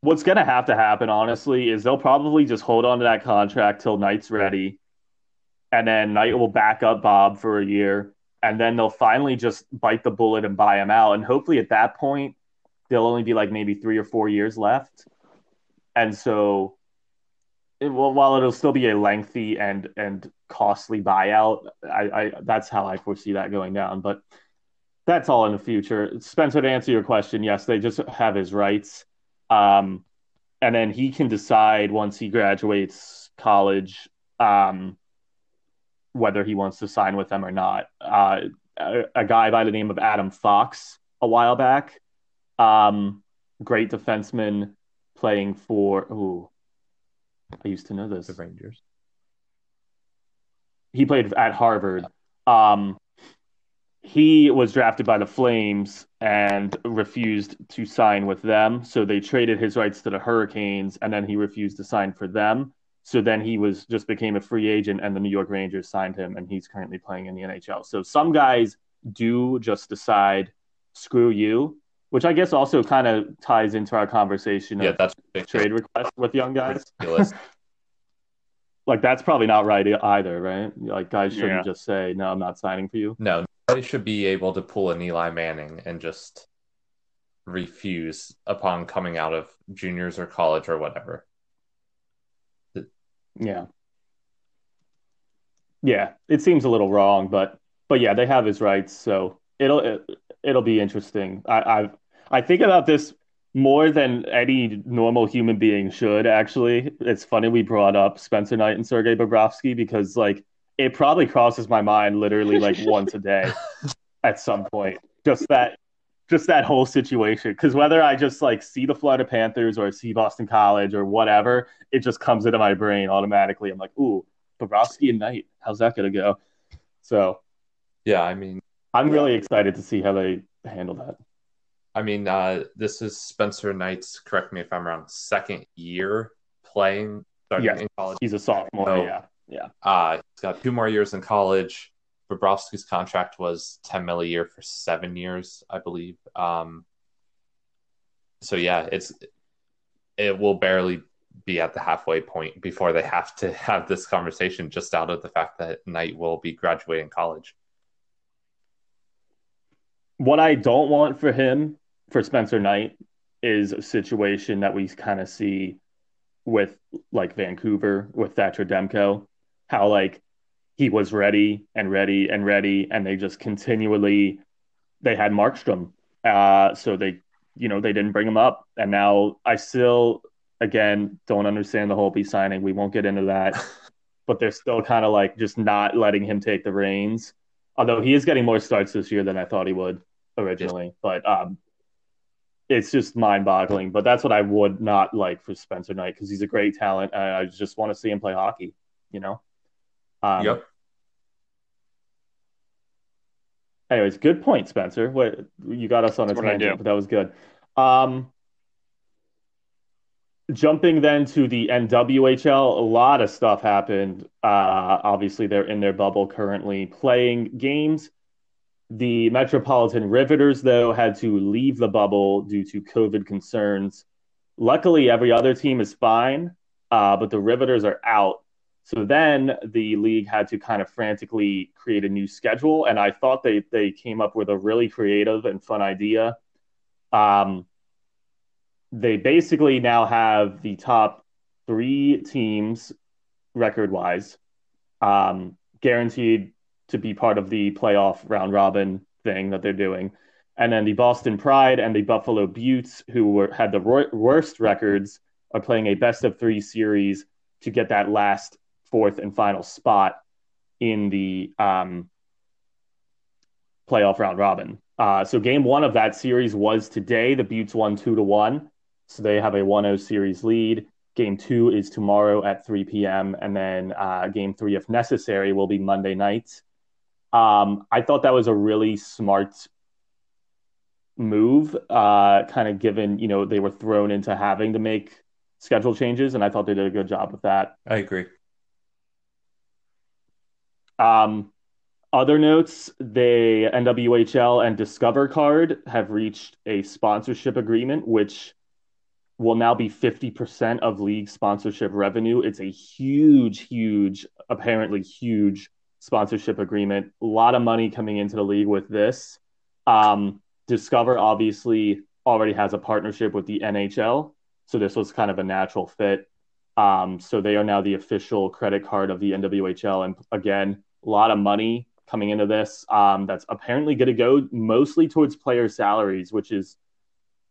[SPEAKER 3] What's going to have to happen, honestly, is they'll probably just hold on to that contract till Knight's ready and then Knight will back up Bob for a year, and then they'll finally just bite the bullet and buy him out. And hopefully, at that point, there'll only be like maybe three or four years left. And so, it, well, while it'll still be a lengthy and and costly buyout, I, I that's how I foresee that going down. But that's all in the future. Spencer, to answer your question, yes, they just have his rights, um, and then he can decide once he graduates college. Um, whether he wants to sign with them or not. Uh, a, a, guy by the name of Adam Fox a while back, um, great defenseman playing for. Ooh, I used to know this.
[SPEAKER 1] The Rangers.
[SPEAKER 3] He played at Harvard. Um, he was drafted by the Flames and refused to sign with them. So they traded his rights to the Hurricanes, and then he refused to sign for them. So then he was just became a free agent, and the New York Rangers signed him, and he's currently playing in the NHL. So some guys do just decide, screw you, which I guess also kind of ties into our conversation
[SPEAKER 1] yeah, that's
[SPEAKER 3] trade requests with young guys. like that's probably not right either, right? Like guys shouldn't yeah. just say, "No, I'm not signing for you."
[SPEAKER 1] No, nobody should be able to pull an Eli Manning and just refuse upon coming out of juniors or college or whatever.
[SPEAKER 3] Yeah. Yeah, it seems a little wrong, but but yeah, they have his rights, so it'll it, it'll be interesting. I I've I think about this more than any normal human being should. Actually, it's funny we brought up Spencer Knight and Sergei Bobrovsky because like it probably crosses my mind literally like once a day at some point. Just that just that whole situation. Because whether I just like see the Florida Panthers or see Boston College or whatever, it just comes into my brain automatically. I'm like, ooh, Bobrovsky and Knight, how's that gonna go? So,
[SPEAKER 1] yeah, I mean,
[SPEAKER 3] I'm really excited to see how they handle that.
[SPEAKER 1] I mean, uh, this is Spencer Knight's. Correct me if I'm wrong. Second year playing, starting
[SPEAKER 3] yeah,
[SPEAKER 1] in college.
[SPEAKER 3] He's a sophomore. So, yeah, yeah. Uh,
[SPEAKER 1] he's got two more years in college. Bobrovsky's contract was 10 mil a year for seven years, I believe. Um, so yeah, it's it will barely be at the halfway point before they have to have this conversation just out of the fact that Knight will be graduating college.
[SPEAKER 3] What I don't want for him, for Spencer Knight, is a situation that we kind of see with like Vancouver with Thatcher Demko, how like he was ready and ready and ready, and they just continually they had Markstrom, uh, so they you know they didn't bring him up, and now I still again don't understand the Holtby signing. We won't get into that, but they're still kind of like just not letting him take the reins. Although he is getting more starts this year than I thought he would originally, but um, it's just mind-boggling. But that's what I would not like for Spencer Knight because he's a great talent. I just want to see him play hockey. You know.
[SPEAKER 1] Um, yep.
[SPEAKER 3] Anyways, good point, Spencer. What you got us on a tangent, but that was good. Um, jumping then to the NWHL, a lot of stuff happened. Uh, obviously, they're in their bubble currently playing games. The Metropolitan Riveters, though, had to leave the bubble due to COVID concerns. Luckily, every other team is fine, uh, but the Riveters are out. So then the league had to kind of frantically create a new schedule, and I thought they they came up with a really creative and fun idea. Um, they basically now have the top three teams record wise um, guaranteed to be part of the playoff round robin thing that they're doing. And then the Boston Pride and the Buffalo Beauts, who were, had the ro- worst records, are playing a best of three series to get that last fourth and final spot in the um, playoff round robin. Uh, so game one of that series was today. The Beauts won two to one, so they have a 1-0 series lead. Game two is tomorrow at 3 p.m. and then uh, game three, if necessary, will be Monday night. Um, I thought that was a really smart move, uh, kind of given you know they were thrown into having to make schedule changes, and I thought they did a good job with that.
[SPEAKER 1] I agree.
[SPEAKER 3] Um, other notes: the NWHL and Discover Card have reached a sponsorship agreement, which will now be 50% of league sponsorship revenue. It's a huge, huge, apparently huge sponsorship agreement. A lot of money coming into the league with this. Um, Discover obviously already has a partnership with the NHL, so this was kind of a natural fit. Um, so they are now the official credit card of the NWHL, and again, a lot of money coming into this. Um, that's apparently going to go mostly towards player salaries, which is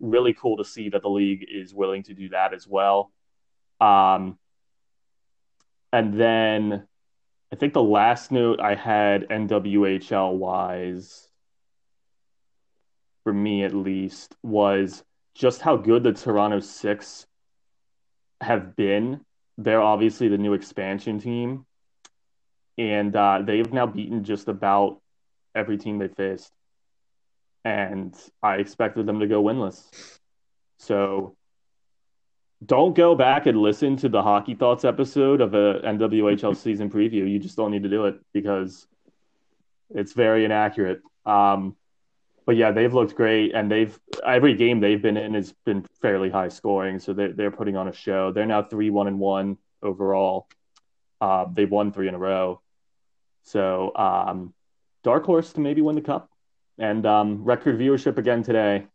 [SPEAKER 3] really cool to see that the league is willing to do that as well. Um, and then I think the last note I had NWHL wise, for me at least, was just how good the Toronto Six have been. They're obviously the new expansion team, and uh, they've now beaten just about every team they faced. And I expected them to go winless. So don't go back and listen to the Hockey Thoughts episode of a NWHL season preview. You just don't need to do it because it's very inaccurate. Um, but yeah, they've looked great, and they've every game they've been in has been fairly high scoring. So they're they're putting on a show. They're now three one and one overall. Uh, they've won three in a row. So um, dark horse to maybe win the cup, and um, record viewership again today.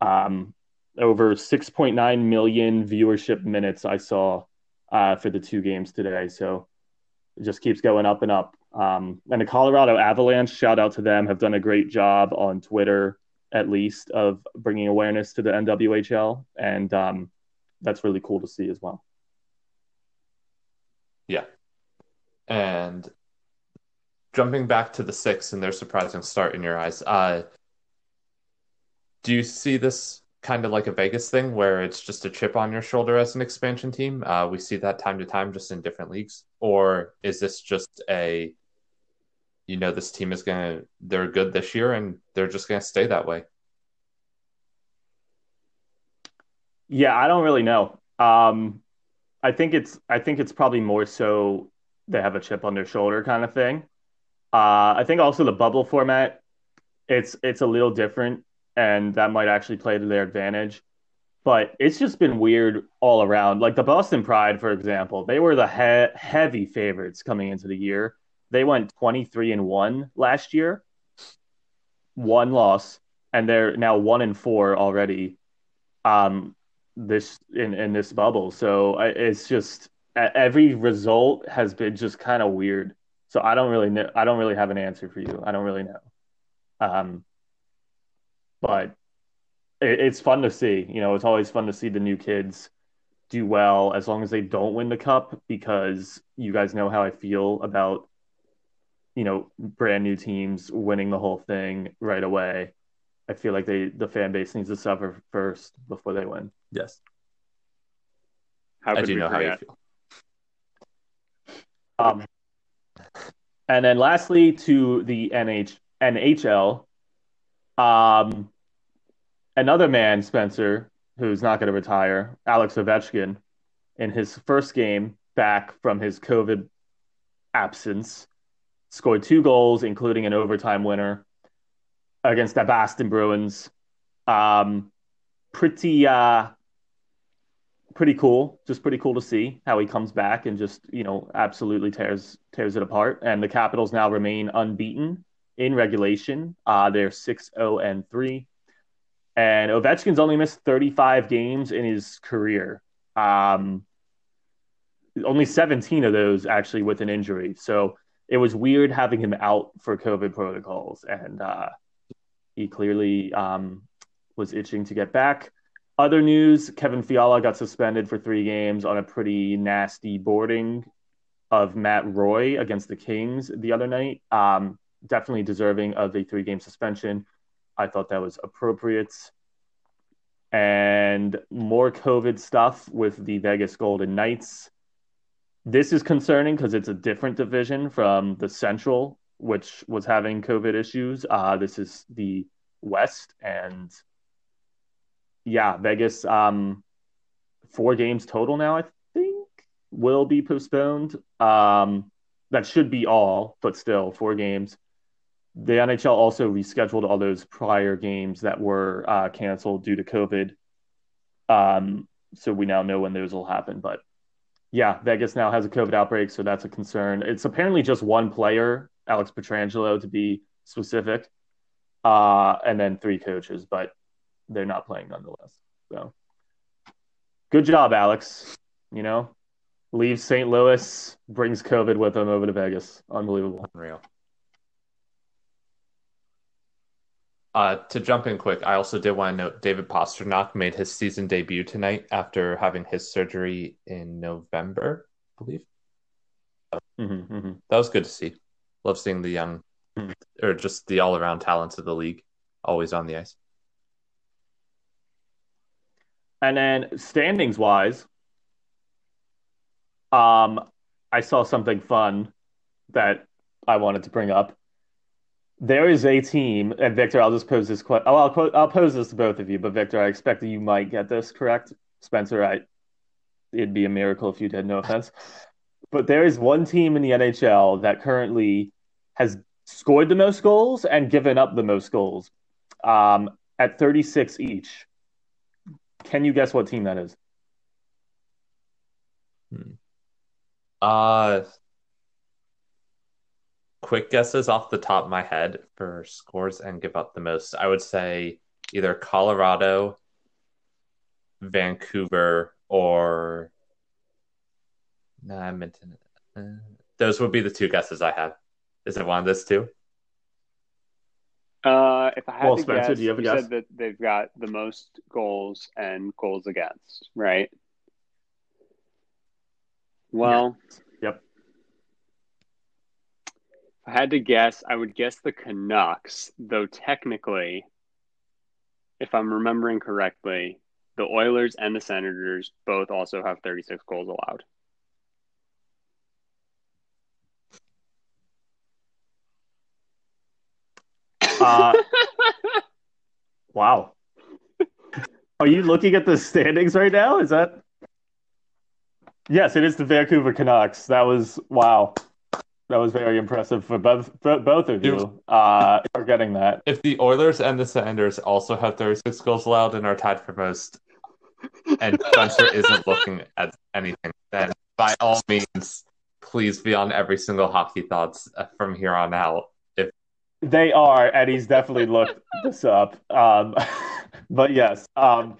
[SPEAKER 3] Um, over 6.9 million viewership minutes I saw uh, for the two games today. So it just keeps going up and up. Um, and the Colorado Avalanche, shout out to them, have done a great job on Twitter, at least, of bringing awareness to the NWHL. And um, that's really cool to see as well.
[SPEAKER 1] Yeah. And jumping back to the six and their surprising start in your eyes, uh, do you see this kind of like a Vegas thing where it's just a chip on your shoulder as an expansion team? Uh, we see that time to time just in different leagues. Or is this just a, you know, this team is going to, they're good this year and they're just going to stay that way?
[SPEAKER 3] Yeah, I don't really know. Um, I think it's I think it's probably more so they have a chip on their shoulder kind of thing. Uh, I think also the bubble format, it's it's a little different and that might actually play to their advantage. But it's just been weird all around. Like the Boston Pride, for example, they were the he- heavy favorites coming into the year. They went 23 and 1 last year, one loss, and they're now 1 and 4 already um this in in this bubble. So it's just every result has been just kind of weird. So I don't really know I don't really have an answer for you. I don't really know. Um but it, it's fun to see. You know, it's always fun to see the new kids do well as long as they don't win the cup because you guys know how I feel about you know brand new teams winning the whole thing right away. I feel like they the fan base needs to suffer first before they win.
[SPEAKER 1] Yes.
[SPEAKER 2] How I do know forget? how you feel.
[SPEAKER 3] Um, and then lastly to the NH NHL, um, another man, Spencer, who's not going to retire, Alex Ovechkin, in his first game back from his COVID absence, scored two goals, including an overtime winner against the Boston Bruins. Um, pretty, uh, pretty cool. Just pretty cool to see how he comes back and just you know absolutely tears tears it apart. And the Capitals now remain unbeaten in regulation. Uh, they're 6 0 and 3. And Ovechkin's only missed 35 games in his career. Um, only 17 of those actually with an injury. So it was weird having him out for COVID protocols. And uh, he clearly um, was itching to get back. Other news Kevin Fiala got suspended for three games on a pretty nasty boarding of Matt Roy against the Kings the other night. Um, definitely deserving of a three game suspension. I thought that was appropriate. And more COVID stuff with the Vegas Golden Knights. This is concerning because it's a different division from the Central, which was having COVID issues. Uh, this is the West. And yeah, Vegas, um, four games total now, I think, will be postponed. Um, that should be all, but still, four games the NHL also rescheduled all those prior games that were uh, canceled due to COVID. Um, so we now know when those will happen. But yeah, Vegas now has a COVID outbreak, so that's a concern. It's apparently just one player, Alex Pietrangelo, to be specific, uh, and then three coaches, but they're not playing nonetheless. So good job, Alex. You know, leaves St. Louis, brings COVID with him over to Vegas. Unbelievable.
[SPEAKER 1] Unreal. Uh, to jump in quick, I also did want to note David Pastrnak made his season debut tonight after having his surgery in November, I believe.
[SPEAKER 3] Mm-hmm, mm-hmm.
[SPEAKER 1] That was good to see. Love seeing the young
[SPEAKER 3] Mhm.
[SPEAKER 1] or just the all around talents of the league always on the ice.
[SPEAKER 3] And then standings wise, um, I saw something fun that I wanted to bring up. There is a team, and Victor, I'll just pose this question. Oh, I'll, I'll pose this to both of you, but Victor, I expect that you might get this correct. Spencer, I, it'd be a miracle if you did, no offense. But there is one team in the NHL that currently has scored the most goals and given up the most goals um, at 36 each. Can you guess what team that is?
[SPEAKER 1] Uh quick guesses off the top of my head for scores and give up the most. I would say either Colorado, Vancouver, or nah, Edmonton. Uh, those would be the two guesses I have. Is it one of those two?
[SPEAKER 2] Uh, if I had
[SPEAKER 3] Well,
[SPEAKER 2] to
[SPEAKER 3] Spencer,
[SPEAKER 2] guess,
[SPEAKER 3] do you have a
[SPEAKER 2] you
[SPEAKER 3] guess?
[SPEAKER 2] said that they've got the most goals and goals against, right? Well,
[SPEAKER 3] Yep.
[SPEAKER 2] I had to guess, I would guess the Canucks, though technically, if I'm remembering correctly, the Oilers and the Senators both also have 36 goals allowed.
[SPEAKER 3] Uh, wow. Are you looking at the standings right now? Is that? Yes, it is the Vancouver Canucks. That was wow. That was very impressive for both for both of you uh, for getting that.
[SPEAKER 1] If the Oilers and the Senators also have 36 goals allowed and are tied for most, and Spencer isn't looking at anything, then by all means, please be on every single hockey thoughts uh, from here on out. If
[SPEAKER 3] They are, and he's definitely looked this up. Um, but yes, um,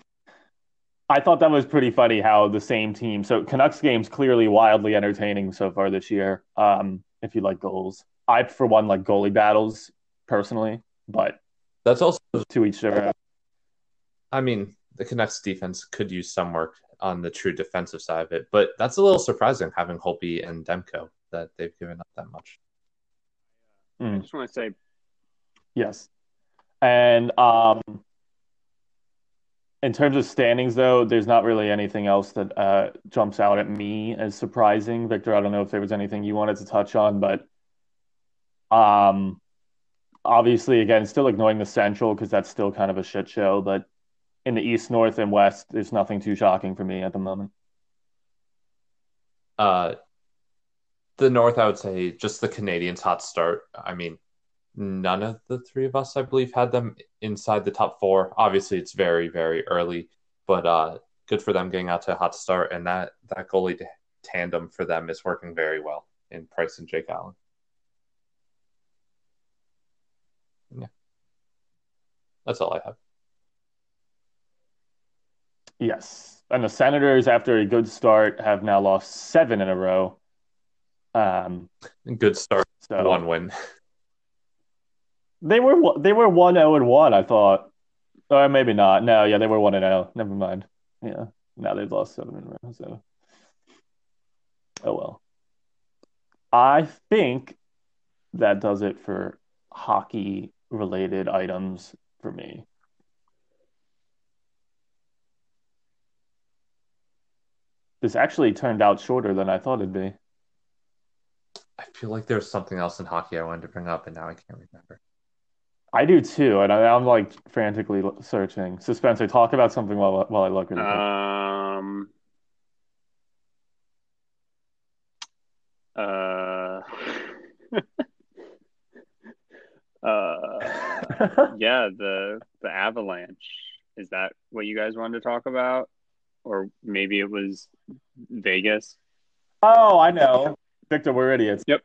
[SPEAKER 3] I thought that was pretty funny how the same team. So Canucks games clearly wildly entertaining so far this year. Um, if you like goals, I for one like goalie battles personally, but
[SPEAKER 1] that's also,
[SPEAKER 3] to each their own.
[SPEAKER 1] I mean, the Canucks defense could use some work on the true defensive side of it, but that's a little surprising having Holtby and Demko that they've given up that much.
[SPEAKER 2] I
[SPEAKER 3] Mm,
[SPEAKER 2] just want to say,
[SPEAKER 3] yes, and um, in terms of standings, though, there's not really anything else that uh, jumps out at me as surprising. Victor, I don't know if there was anything you wanted to touch on, but um, obviously, again, still ignoring the Central because that's still kind of a shit show. But in the East, North, and West, there's nothing too shocking for me at the moment.
[SPEAKER 1] Uh, the North, I would say, just the Canadiens' hot start. I mean, none of the three of us, I believe, had them inside the top four. Obviously, it's very, very early, but uh, good for them getting out to a hot start, and that that goalie t- tandem for them is working very well in Price and Jake Allen. Yeah, that's all I have.
[SPEAKER 3] Yes, and the Senators, after a good start, have now lost seven in a row. Um,
[SPEAKER 1] Good start,
[SPEAKER 3] so
[SPEAKER 1] one win.
[SPEAKER 3] They were they were one zero oh and one. I thought, or maybe not. No, yeah, they were one and zero. Never mind. Yeah, now they've lost seven in a row. So, oh well. I think that does it for hockey related items for me. This actually turned out shorter than I thought it'd be.
[SPEAKER 1] I feel like there's something else in hockey I wanted to bring up, and now I can't remember.
[SPEAKER 3] I do too, and I, I'm like frantically searching. So Spencer, talk about something while while I look at it.
[SPEAKER 2] um, uh, uh, yeah, the the Avalanche. Is that what you guys wanted to talk about, or maybe it was Vegas?
[SPEAKER 3] Oh, I know. Victor, we're idiots.
[SPEAKER 2] Yep.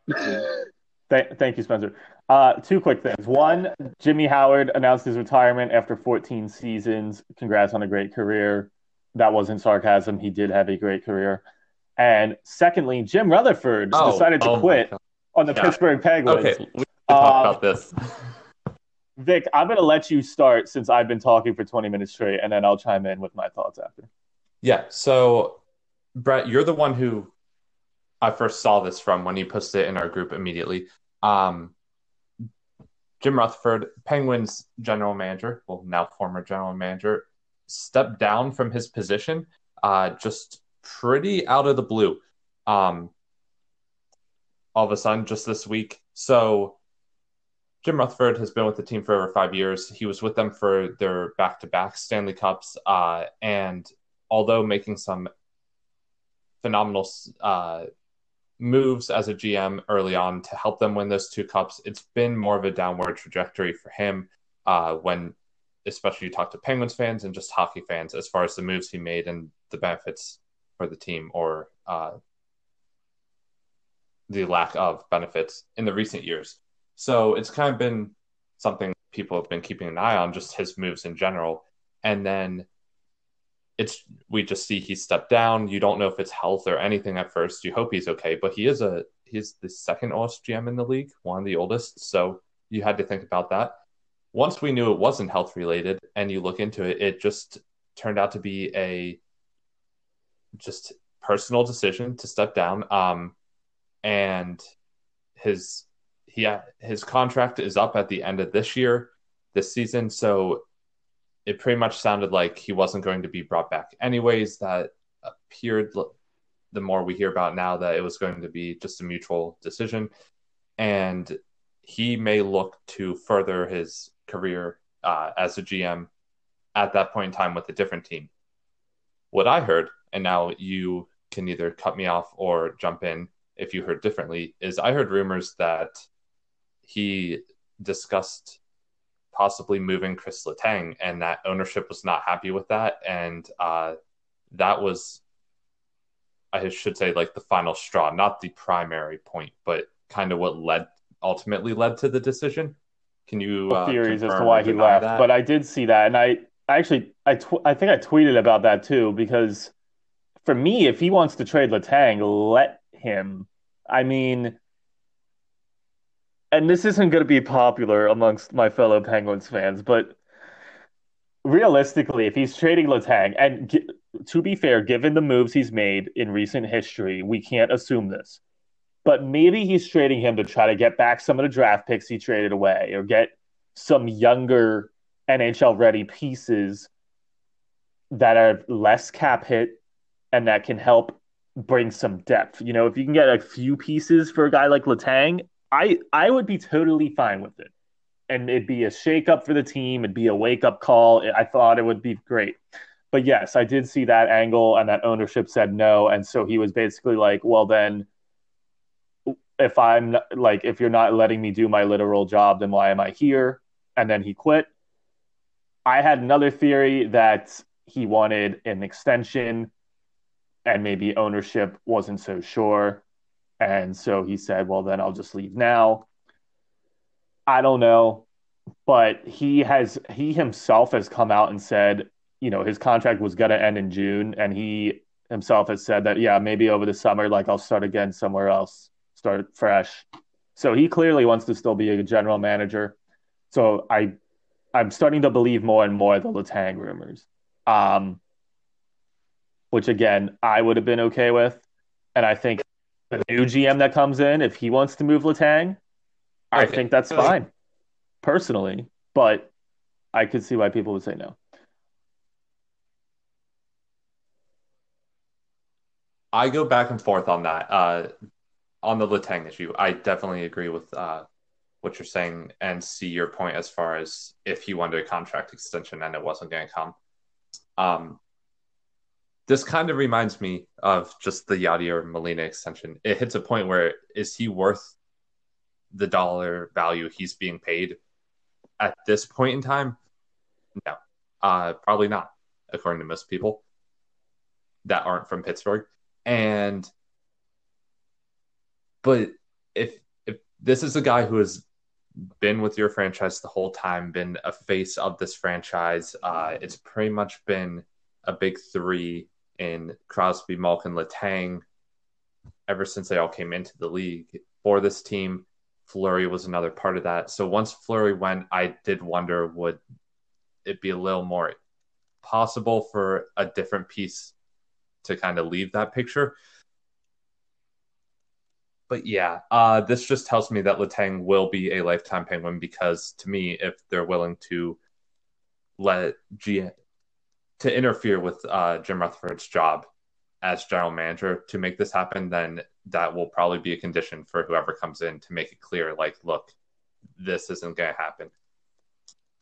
[SPEAKER 3] Th- thank you, Spencer. Uh, two quick things. One, Jimmy Howard announced his retirement after 14 seasons. Congrats on a great career. That wasn't sarcasm. He did have a great career. And secondly, Jim Rutherford decided to
[SPEAKER 1] oh
[SPEAKER 3] quit on the
[SPEAKER 1] Yeah.
[SPEAKER 3] Pittsburgh Penguins.
[SPEAKER 1] Okay, we can talk
[SPEAKER 3] Uh,
[SPEAKER 1] about this.
[SPEAKER 3] Vic, I'm going to let you start since I've been talking for 20 minutes straight, and then I'll chime in with my thoughts after.
[SPEAKER 1] Yeah. So, Brett, you're the one who I first saw this from when he posted it in our group immediately. Um, Jim Rutherford, Penguins general manager, well, now former general manager, stepped down from his position uh, just pretty out of the blue. Um, all of a sudden, just this week. So, Jim Rutherford has been with the team for over five years. He was with them for their back to back Stanley Cups. Uh, and although making some phenomenal uh, moves as a GM early on to help them win those two cups. It's been more of a downward trajectory for him uh, when, especially you talk to Penguins fans and just hockey fans, as far as the moves he made and the benefits for the team or uh, the lack of benefits in the recent years. So it's kind of been something people have been keeping an eye on, just his moves in general. And then it's we just see he stepped down. You don't know if it's health or anything at first. You hope he's okay, but he is a he's the second oldest GM in the league, one of the oldest. So you had to think about that. Once we knew it wasn't health related, and you look into it, it just turned out to be a just personal decision to step down. Um, and his he his contract is up at the end of this year, this season. So it pretty much sounded like he wasn't going to be brought back anyways. That appeared the more we hear about now that it was going to be just a mutual decision, and he may look to further his career uh, as a GM at that point in time with a different team. What I heard, and now you can either cut me off or jump in if you heard differently, is I heard rumors that he discussed possibly moving Chris Letang, and that ownership was not happy with that, and uh, that was, I should say, like the final straw, not the primary point, but kind of what led ultimately led to the decision. Can you uh,
[SPEAKER 3] theories as to why he left? That? But I did see that, and I actually I tw- I think I tweeted about that too because for me, if he wants to trade Letang, let him. I mean, and this isn't going to be popular amongst my fellow Penguins fans, but realistically, if he's trading Letang, and to be fair, given the moves he's made in recent history, we can't assume this. But maybe he's trading him to try to get back some of the draft picks he traded away or get some younger NHL ready pieces that are less cap hit and that can help bring some depth. You know, if you can get a few pieces for a guy like Letang, I I would be totally fine with it, and it'd be a shakeup for the team. It'd be a wake up call. I thought it would be great. But yes, I did see that angle, and that ownership said no, and so he was basically like, "Well, then, if I'm like, if you're not letting me do my literal job, then why am I here?" And then he quit. I had another theory that he wanted an extension, and maybe ownership wasn't so sure. And so he said, well, then I'll just leave now. I don't know. But he has, he himself has come out and said, you know, his contract was going to end in June. And he himself has said that, yeah, maybe over the summer, like I'll start again somewhere else, start fresh. So he clearly wants to still be a general manager. So I, I'm starting to believe more and more the Letang rumors, um, which again I would have been okay with, and I think the new GM that comes in, if he wants to move Letang, I think that's fine, personally. But I could see why people would say no.
[SPEAKER 1] I go back and forth on that. Uh, on the Letang issue, I definitely agree with uh, what you're saying and see your point as far as if he wanted a contract extension and it wasn't going to come. Um, this kind of reminds me of just the Yadier Molina extension. It hits a point where is he worth the dollar value he's being paid at this point in time? No, uh, probably not, according to most people that aren't from Pittsburgh. And but if if this is a guy who has been with your franchise the whole time, been a face of this franchise, uh, it's pretty much been a big three in Crosby, Malkin, Letang, ever since they all came into the league for this team. Fleury was another part of that. So once Fleury went, I did wonder would it be a little more possible for a different piece to kind of leave that picture. but yeah, uh, this just tells me that Letang will be a lifetime Penguin because to me, if they're willing to let G to interfere with uh, Jim Rutherford's job as general manager to make this happen, then that will probably be a condition for whoever comes in to make it clear, like, look, this isn't going to happen.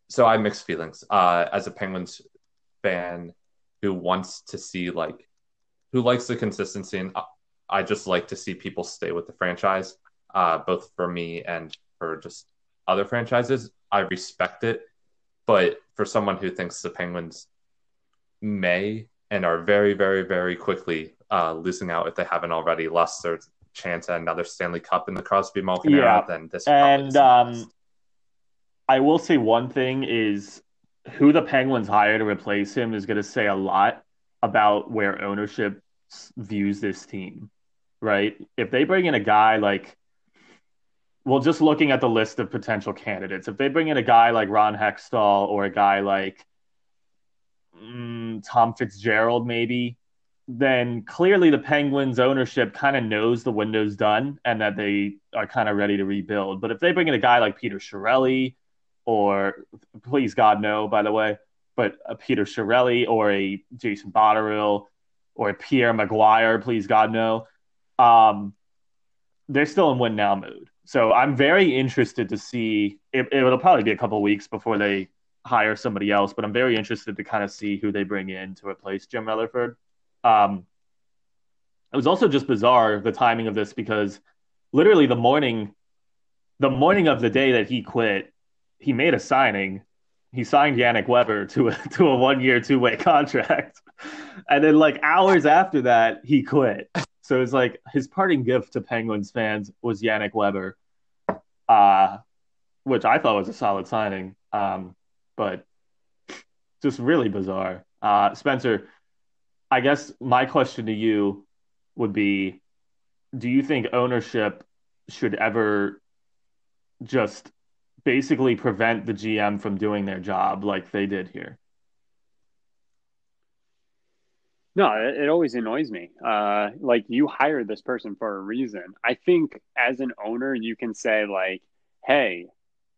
[SPEAKER 1] So I have mixed feelings uh, as a Penguins fan who wants to see like who likes the consistency and I just like to see people stay with the franchise, uh, both for me and for just other franchises. I respect it, but for someone who thinks the Penguins may and are very, very, very quickly uh, losing out if they haven't already lost their chance at another Stanley Cup in the Crosby Malkin yeah. era, then this
[SPEAKER 3] and um, I will say one thing is who the Penguins hire to replace him is going to say a lot about where ownership views this team, right? If they bring in a guy like, well, just looking at the list of potential candidates, if they bring in a guy like Ron Hextall or a guy like Tom Fitzgerald, maybe, then clearly the Penguins ownership kind of knows the window's done and that they are kind of ready to rebuild. But if they bring in a guy like Peter Chiarelli or please God no, by the way, but a Peter Chiarelli or a Jason Botterill or a Pierre McGuire, please God no. Um, they're still in win now mood. So I'm very interested to see. It, it'll probably be a couple weeks before they hire somebody else, but I'm very interested to kind of see who they bring in to replace Jim Rutherford. Um, it was also just bizarre the timing of this because literally the morning, the morning of the day that he quit, he made a signing. He signed Yannick Weber to a to a one year two way contract, and then like hours after that he quit. So it's like his parting gift to Penguins fans was Yannick Weber, uh, which I thought was a solid signing, um, but just really bizarre. Uh, Spencer, I guess my question to you would be: Do you think ownership should ever just basically prevent the GM from doing their job like they did here.
[SPEAKER 2] No, it, always annoys me. Uh, like you hired this person for a reason. I think as an owner, you can say like, "Hey,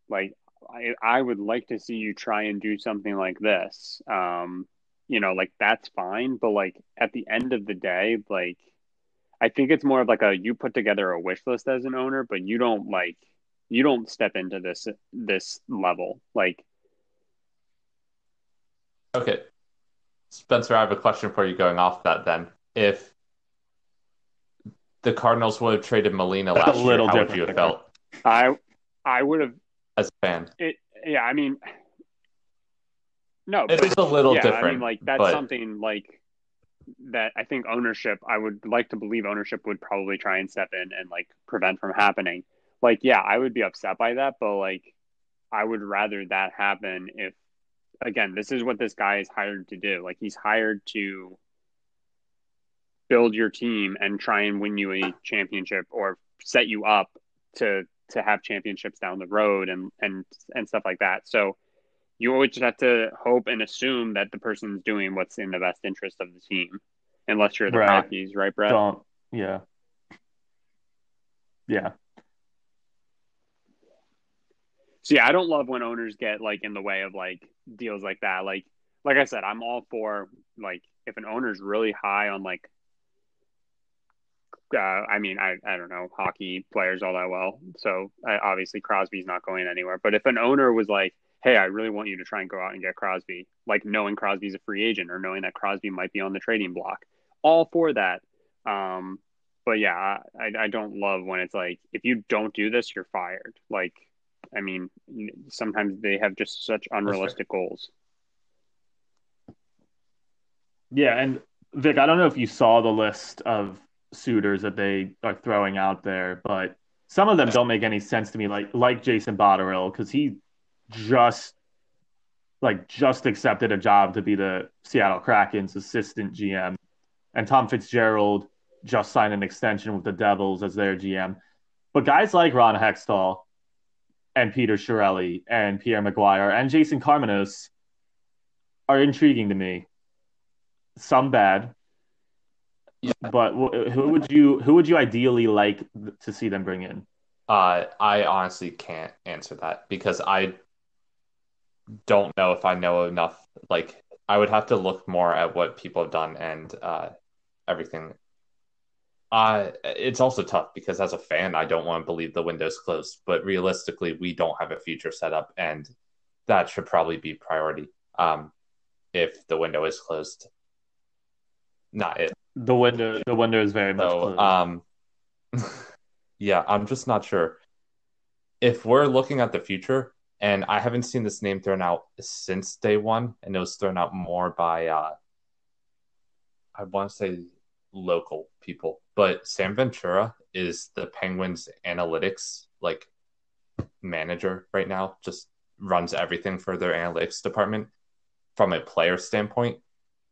[SPEAKER 2] like I, I would like to see you try and do something like this." Um, you know, like that's fine. But like at the end of the day, like I think it's more of like a you put together a wish list as an owner, but you don't like you don't step into this this level like
[SPEAKER 1] okay spencer i have a question for you going off that then if the cardinals would have traded molina last year how would you have felt
[SPEAKER 2] i i would have
[SPEAKER 1] as a fan
[SPEAKER 2] it yeah i mean no
[SPEAKER 1] it's but, a little
[SPEAKER 2] yeah,
[SPEAKER 1] different
[SPEAKER 2] i mean like that's but... something like that i think ownership i would like to believe ownership would probably try and step in and like prevent from happening. Like yeah i would be upset by that but like i would rather that happen if again this is what this guy is hired to do. Like he's hired to build your team and try and win you a championship or set you up to to have championships down the road and and and stuff like that so you always just have to hope and assume that the person's doing what's in the best interest of the team unless you're the right. Rockies right Brett
[SPEAKER 3] don't yeah yeah
[SPEAKER 2] so yeah, I don't love when owners get like in the way of like deals like that. Like like I said, I'm all for like if an owner's really high on like uh, I mean, I, I don't know hockey players all that well. So I, obviously Crosby's not going anywhere. But if an owner was like, hey, I really want you to try and go out and get Crosby, like knowing Crosby's a free agent or knowing that Crosby might be on the trading block, all for that. Um, but yeah, I, I don't love when it's like, if you don't do this, you're fired. Like, I mean, sometimes they have just such unrealistic goals.
[SPEAKER 3] Yeah, and Vic, I don't know if you saw the list of suitors that they are throwing out there, but some of them don't make any sense to me. Like like Jason Botterill, because he just like just accepted a job to be the Seattle Kraken's assistant GM, and Tom Fitzgerald just signed an extension with the Devils as their GM. But guys like Ron Hextall, and Peter Chiarelli and Pierre McGuire and Jason Karmanos are intriguing to me. Some bad.
[SPEAKER 1] Yeah.
[SPEAKER 3] But who would you who would you ideally like to see them bring in?
[SPEAKER 1] Uh, I honestly can't answer that because I don't know if I know enough. Like, I would have to look more at what people have done and uh, everything. Uh, it's also tough because as a fan, I don't want to believe the window's closed, but realistically, we don't have a future set up, and that should probably be priority. Um, if the window is closed, not it.
[SPEAKER 3] The window the window is very much
[SPEAKER 1] So, um, yeah, I'm just not sure. If we're looking at the future, and I haven't seen this name thrown out since day one, and it was thrown out more by, uh, I want to say local people, but Sam Ventura is the Penguins analytics like manager right now, just runs everything for their analytics department from a player standpoint.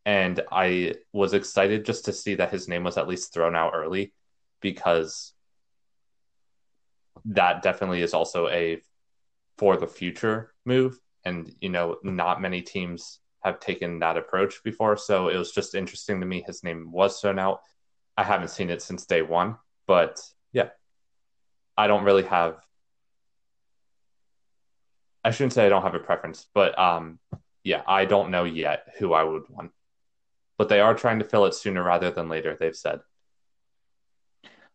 [SPEAKER 1] And I was excited just to see that his name was at least thrown out early because that definitely is also a for the future move. And, you know, not many teams have taken that approach before. So it was just interesting to me. His name was thrown out. I haven't seen it since day one, but yeah, I don't really have. I shouldn't say I don't have a preference, but um, yeah, I don't know yet who I would want. But they are trying to fill it sooner rather than later. They've said.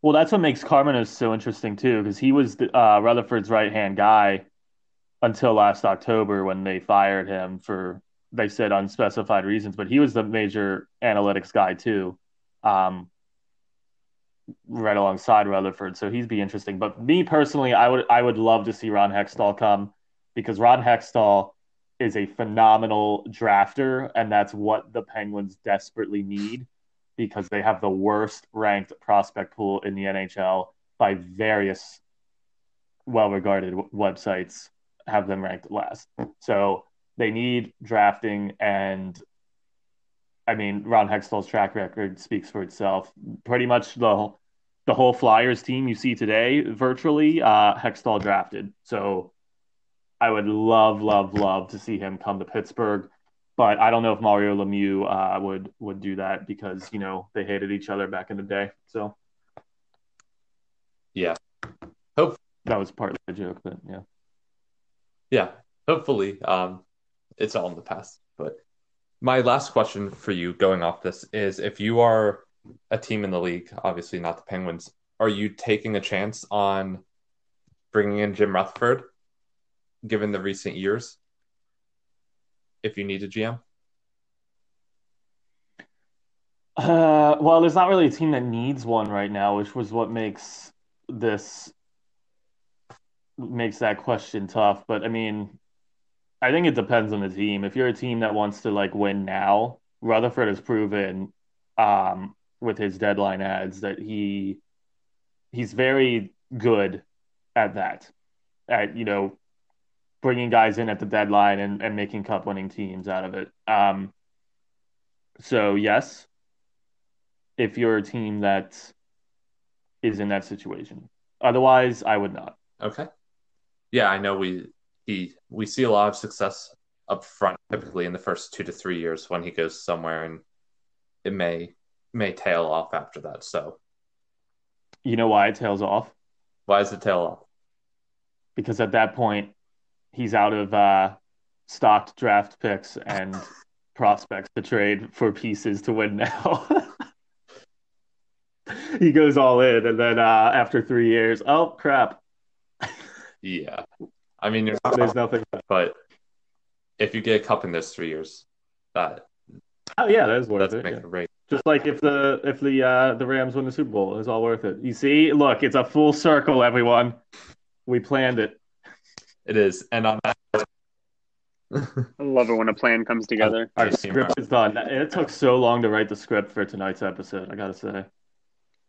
[SPEAKER 3] Well, that's what makes Karmanos so interesting too, because he was uh, Rutherford's right hand guy until last October when they fired him for they said unspecified reasons, but he was the major analytics guy too, um, right alongside Rutherford. So he'd be interesting. But me personally, I would I would love to see Ron Hextall come because Ron Hextall is a phenomenal drafter, and that's what the Penguins desperately need because they have the worst ranked prospect pool in the NHL by various well regarded websites have them ranked last. So they need drafting and I mean Ron Hextall's track record speaks for itself. Pretty much the the whole Flyers team you see today virtually uh Hextall drafted. So I would love love love to see him come to Pittsburgh but I don't know if Mario Lemieux uh, would would do that because you know they hated each other back in the day. So
[SPEAKER 1] yeah, hope
[SPEAKER 3] that was partly a joke, but yeah,
[SPEAKER 1] yeah. Hopefully, um, it's all in the past. But my last question for you, going off this, is if you are a team in the league, obviously not the Penguins, are you taking a chance on bringing in Jim Rutherford, given the recent years? if you need a GM?
[SPEAKER 3] Uh, well, there's not really a team that needs one right now, which was what makes this makes that question tough. But I mean, I think it depends on the team. If you're a team that wants to like win now, Rutherford has proven um, with his deadline ads that he he's very good at that. At you know bringing guys in at the deadline and, and making cup winning teams out of it. Um, so, yes, if you're a team that is in that situation. Otherwise, I would not.
[SPEAKER 1] Okay. Yeah, I know we he we see a lot of success up front typically in the first 2 to 3 years when he goes somewhere and it may may tail off after that. So,
[SPEAKER 3] you know why it tails off?
[SPEAKER 1] Why does it tail off?
[SPEAKER 3] Because at that point he's out of uh, stocked draft picks and prospects to trade for pieces to win now. he goes all in, and then uh, after three years, oh crap.
[SPEAKER 1] yeah, I mean,
[SPEAKER 3] there's nothing.
[SPEAKER 1] But if you get a cup in those three years, that
[SPEAKER 3] oh yeah, that's worth
[SPEAKER 1] that's
[SPEAKER 3] it.
[SPEAKER 1] Yeah.
[SPEAKER 3] Just like if the if the uh, the Rams win the Super Bowl, it's all worth it. You see, look, it's a full circle, everyone. We planned it.
[SPEAKER 1] It is, and on that.
[SPEAKER 2] I love it when a plan comes together.
[SPEAKER 3] Our, our script is done. It took so long to write the script for tonight's episode. I gotta say.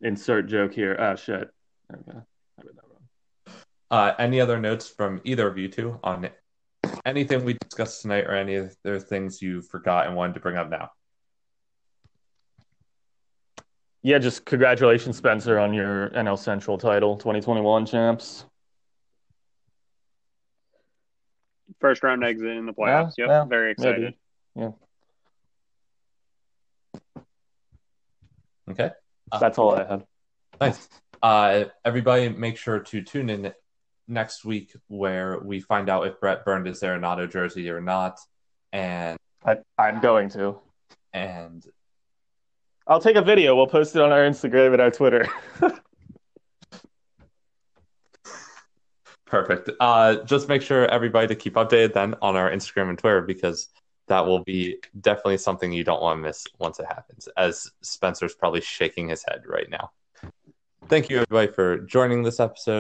[SPEAKER 3] Insert joke here. Oh shit. Okay. I read that wrong.
[SPEAKER 1] Uh, any other notes from either of you two on anything we discussed tonight, or any other things you forgot and wanted to bring up now?
[SPEAKER 3] Yeah, just congratulations, Spencer, on your NL Central title, 2021 champs.
[SPEAKER 2] First round exit in the playoffs.
[SPEAKER 3] Yeah,
[SPEAKER 2] yep,
[SPEAKER 3] yeah,
[SPEAKER 2] very excited.
[SPEAKER 3] Yeah.
[SPEAKER 1] Okay. Uh,
[SPEAKER 3] That's all I had.
[SPEAKER 1] Nice. Uh, everybody, make sure to tune in next week where we find out if Brett burned his Arenado jersey or not, and
[SPEAKER 3] I, I'm going to.
[SPEAKER 1] and
[SPEAKER 3] I'll take a video. We'll post it on our Instagram and our Twitter.
[SPEAKER 1] perfect. Uh, just make sure everybody to keep updated then on our Instagram and Twitter because that will be definitely something you don't want to miss once it happens. As Spencer's probably shaking his head right now. Thank you everybody for joining this episode.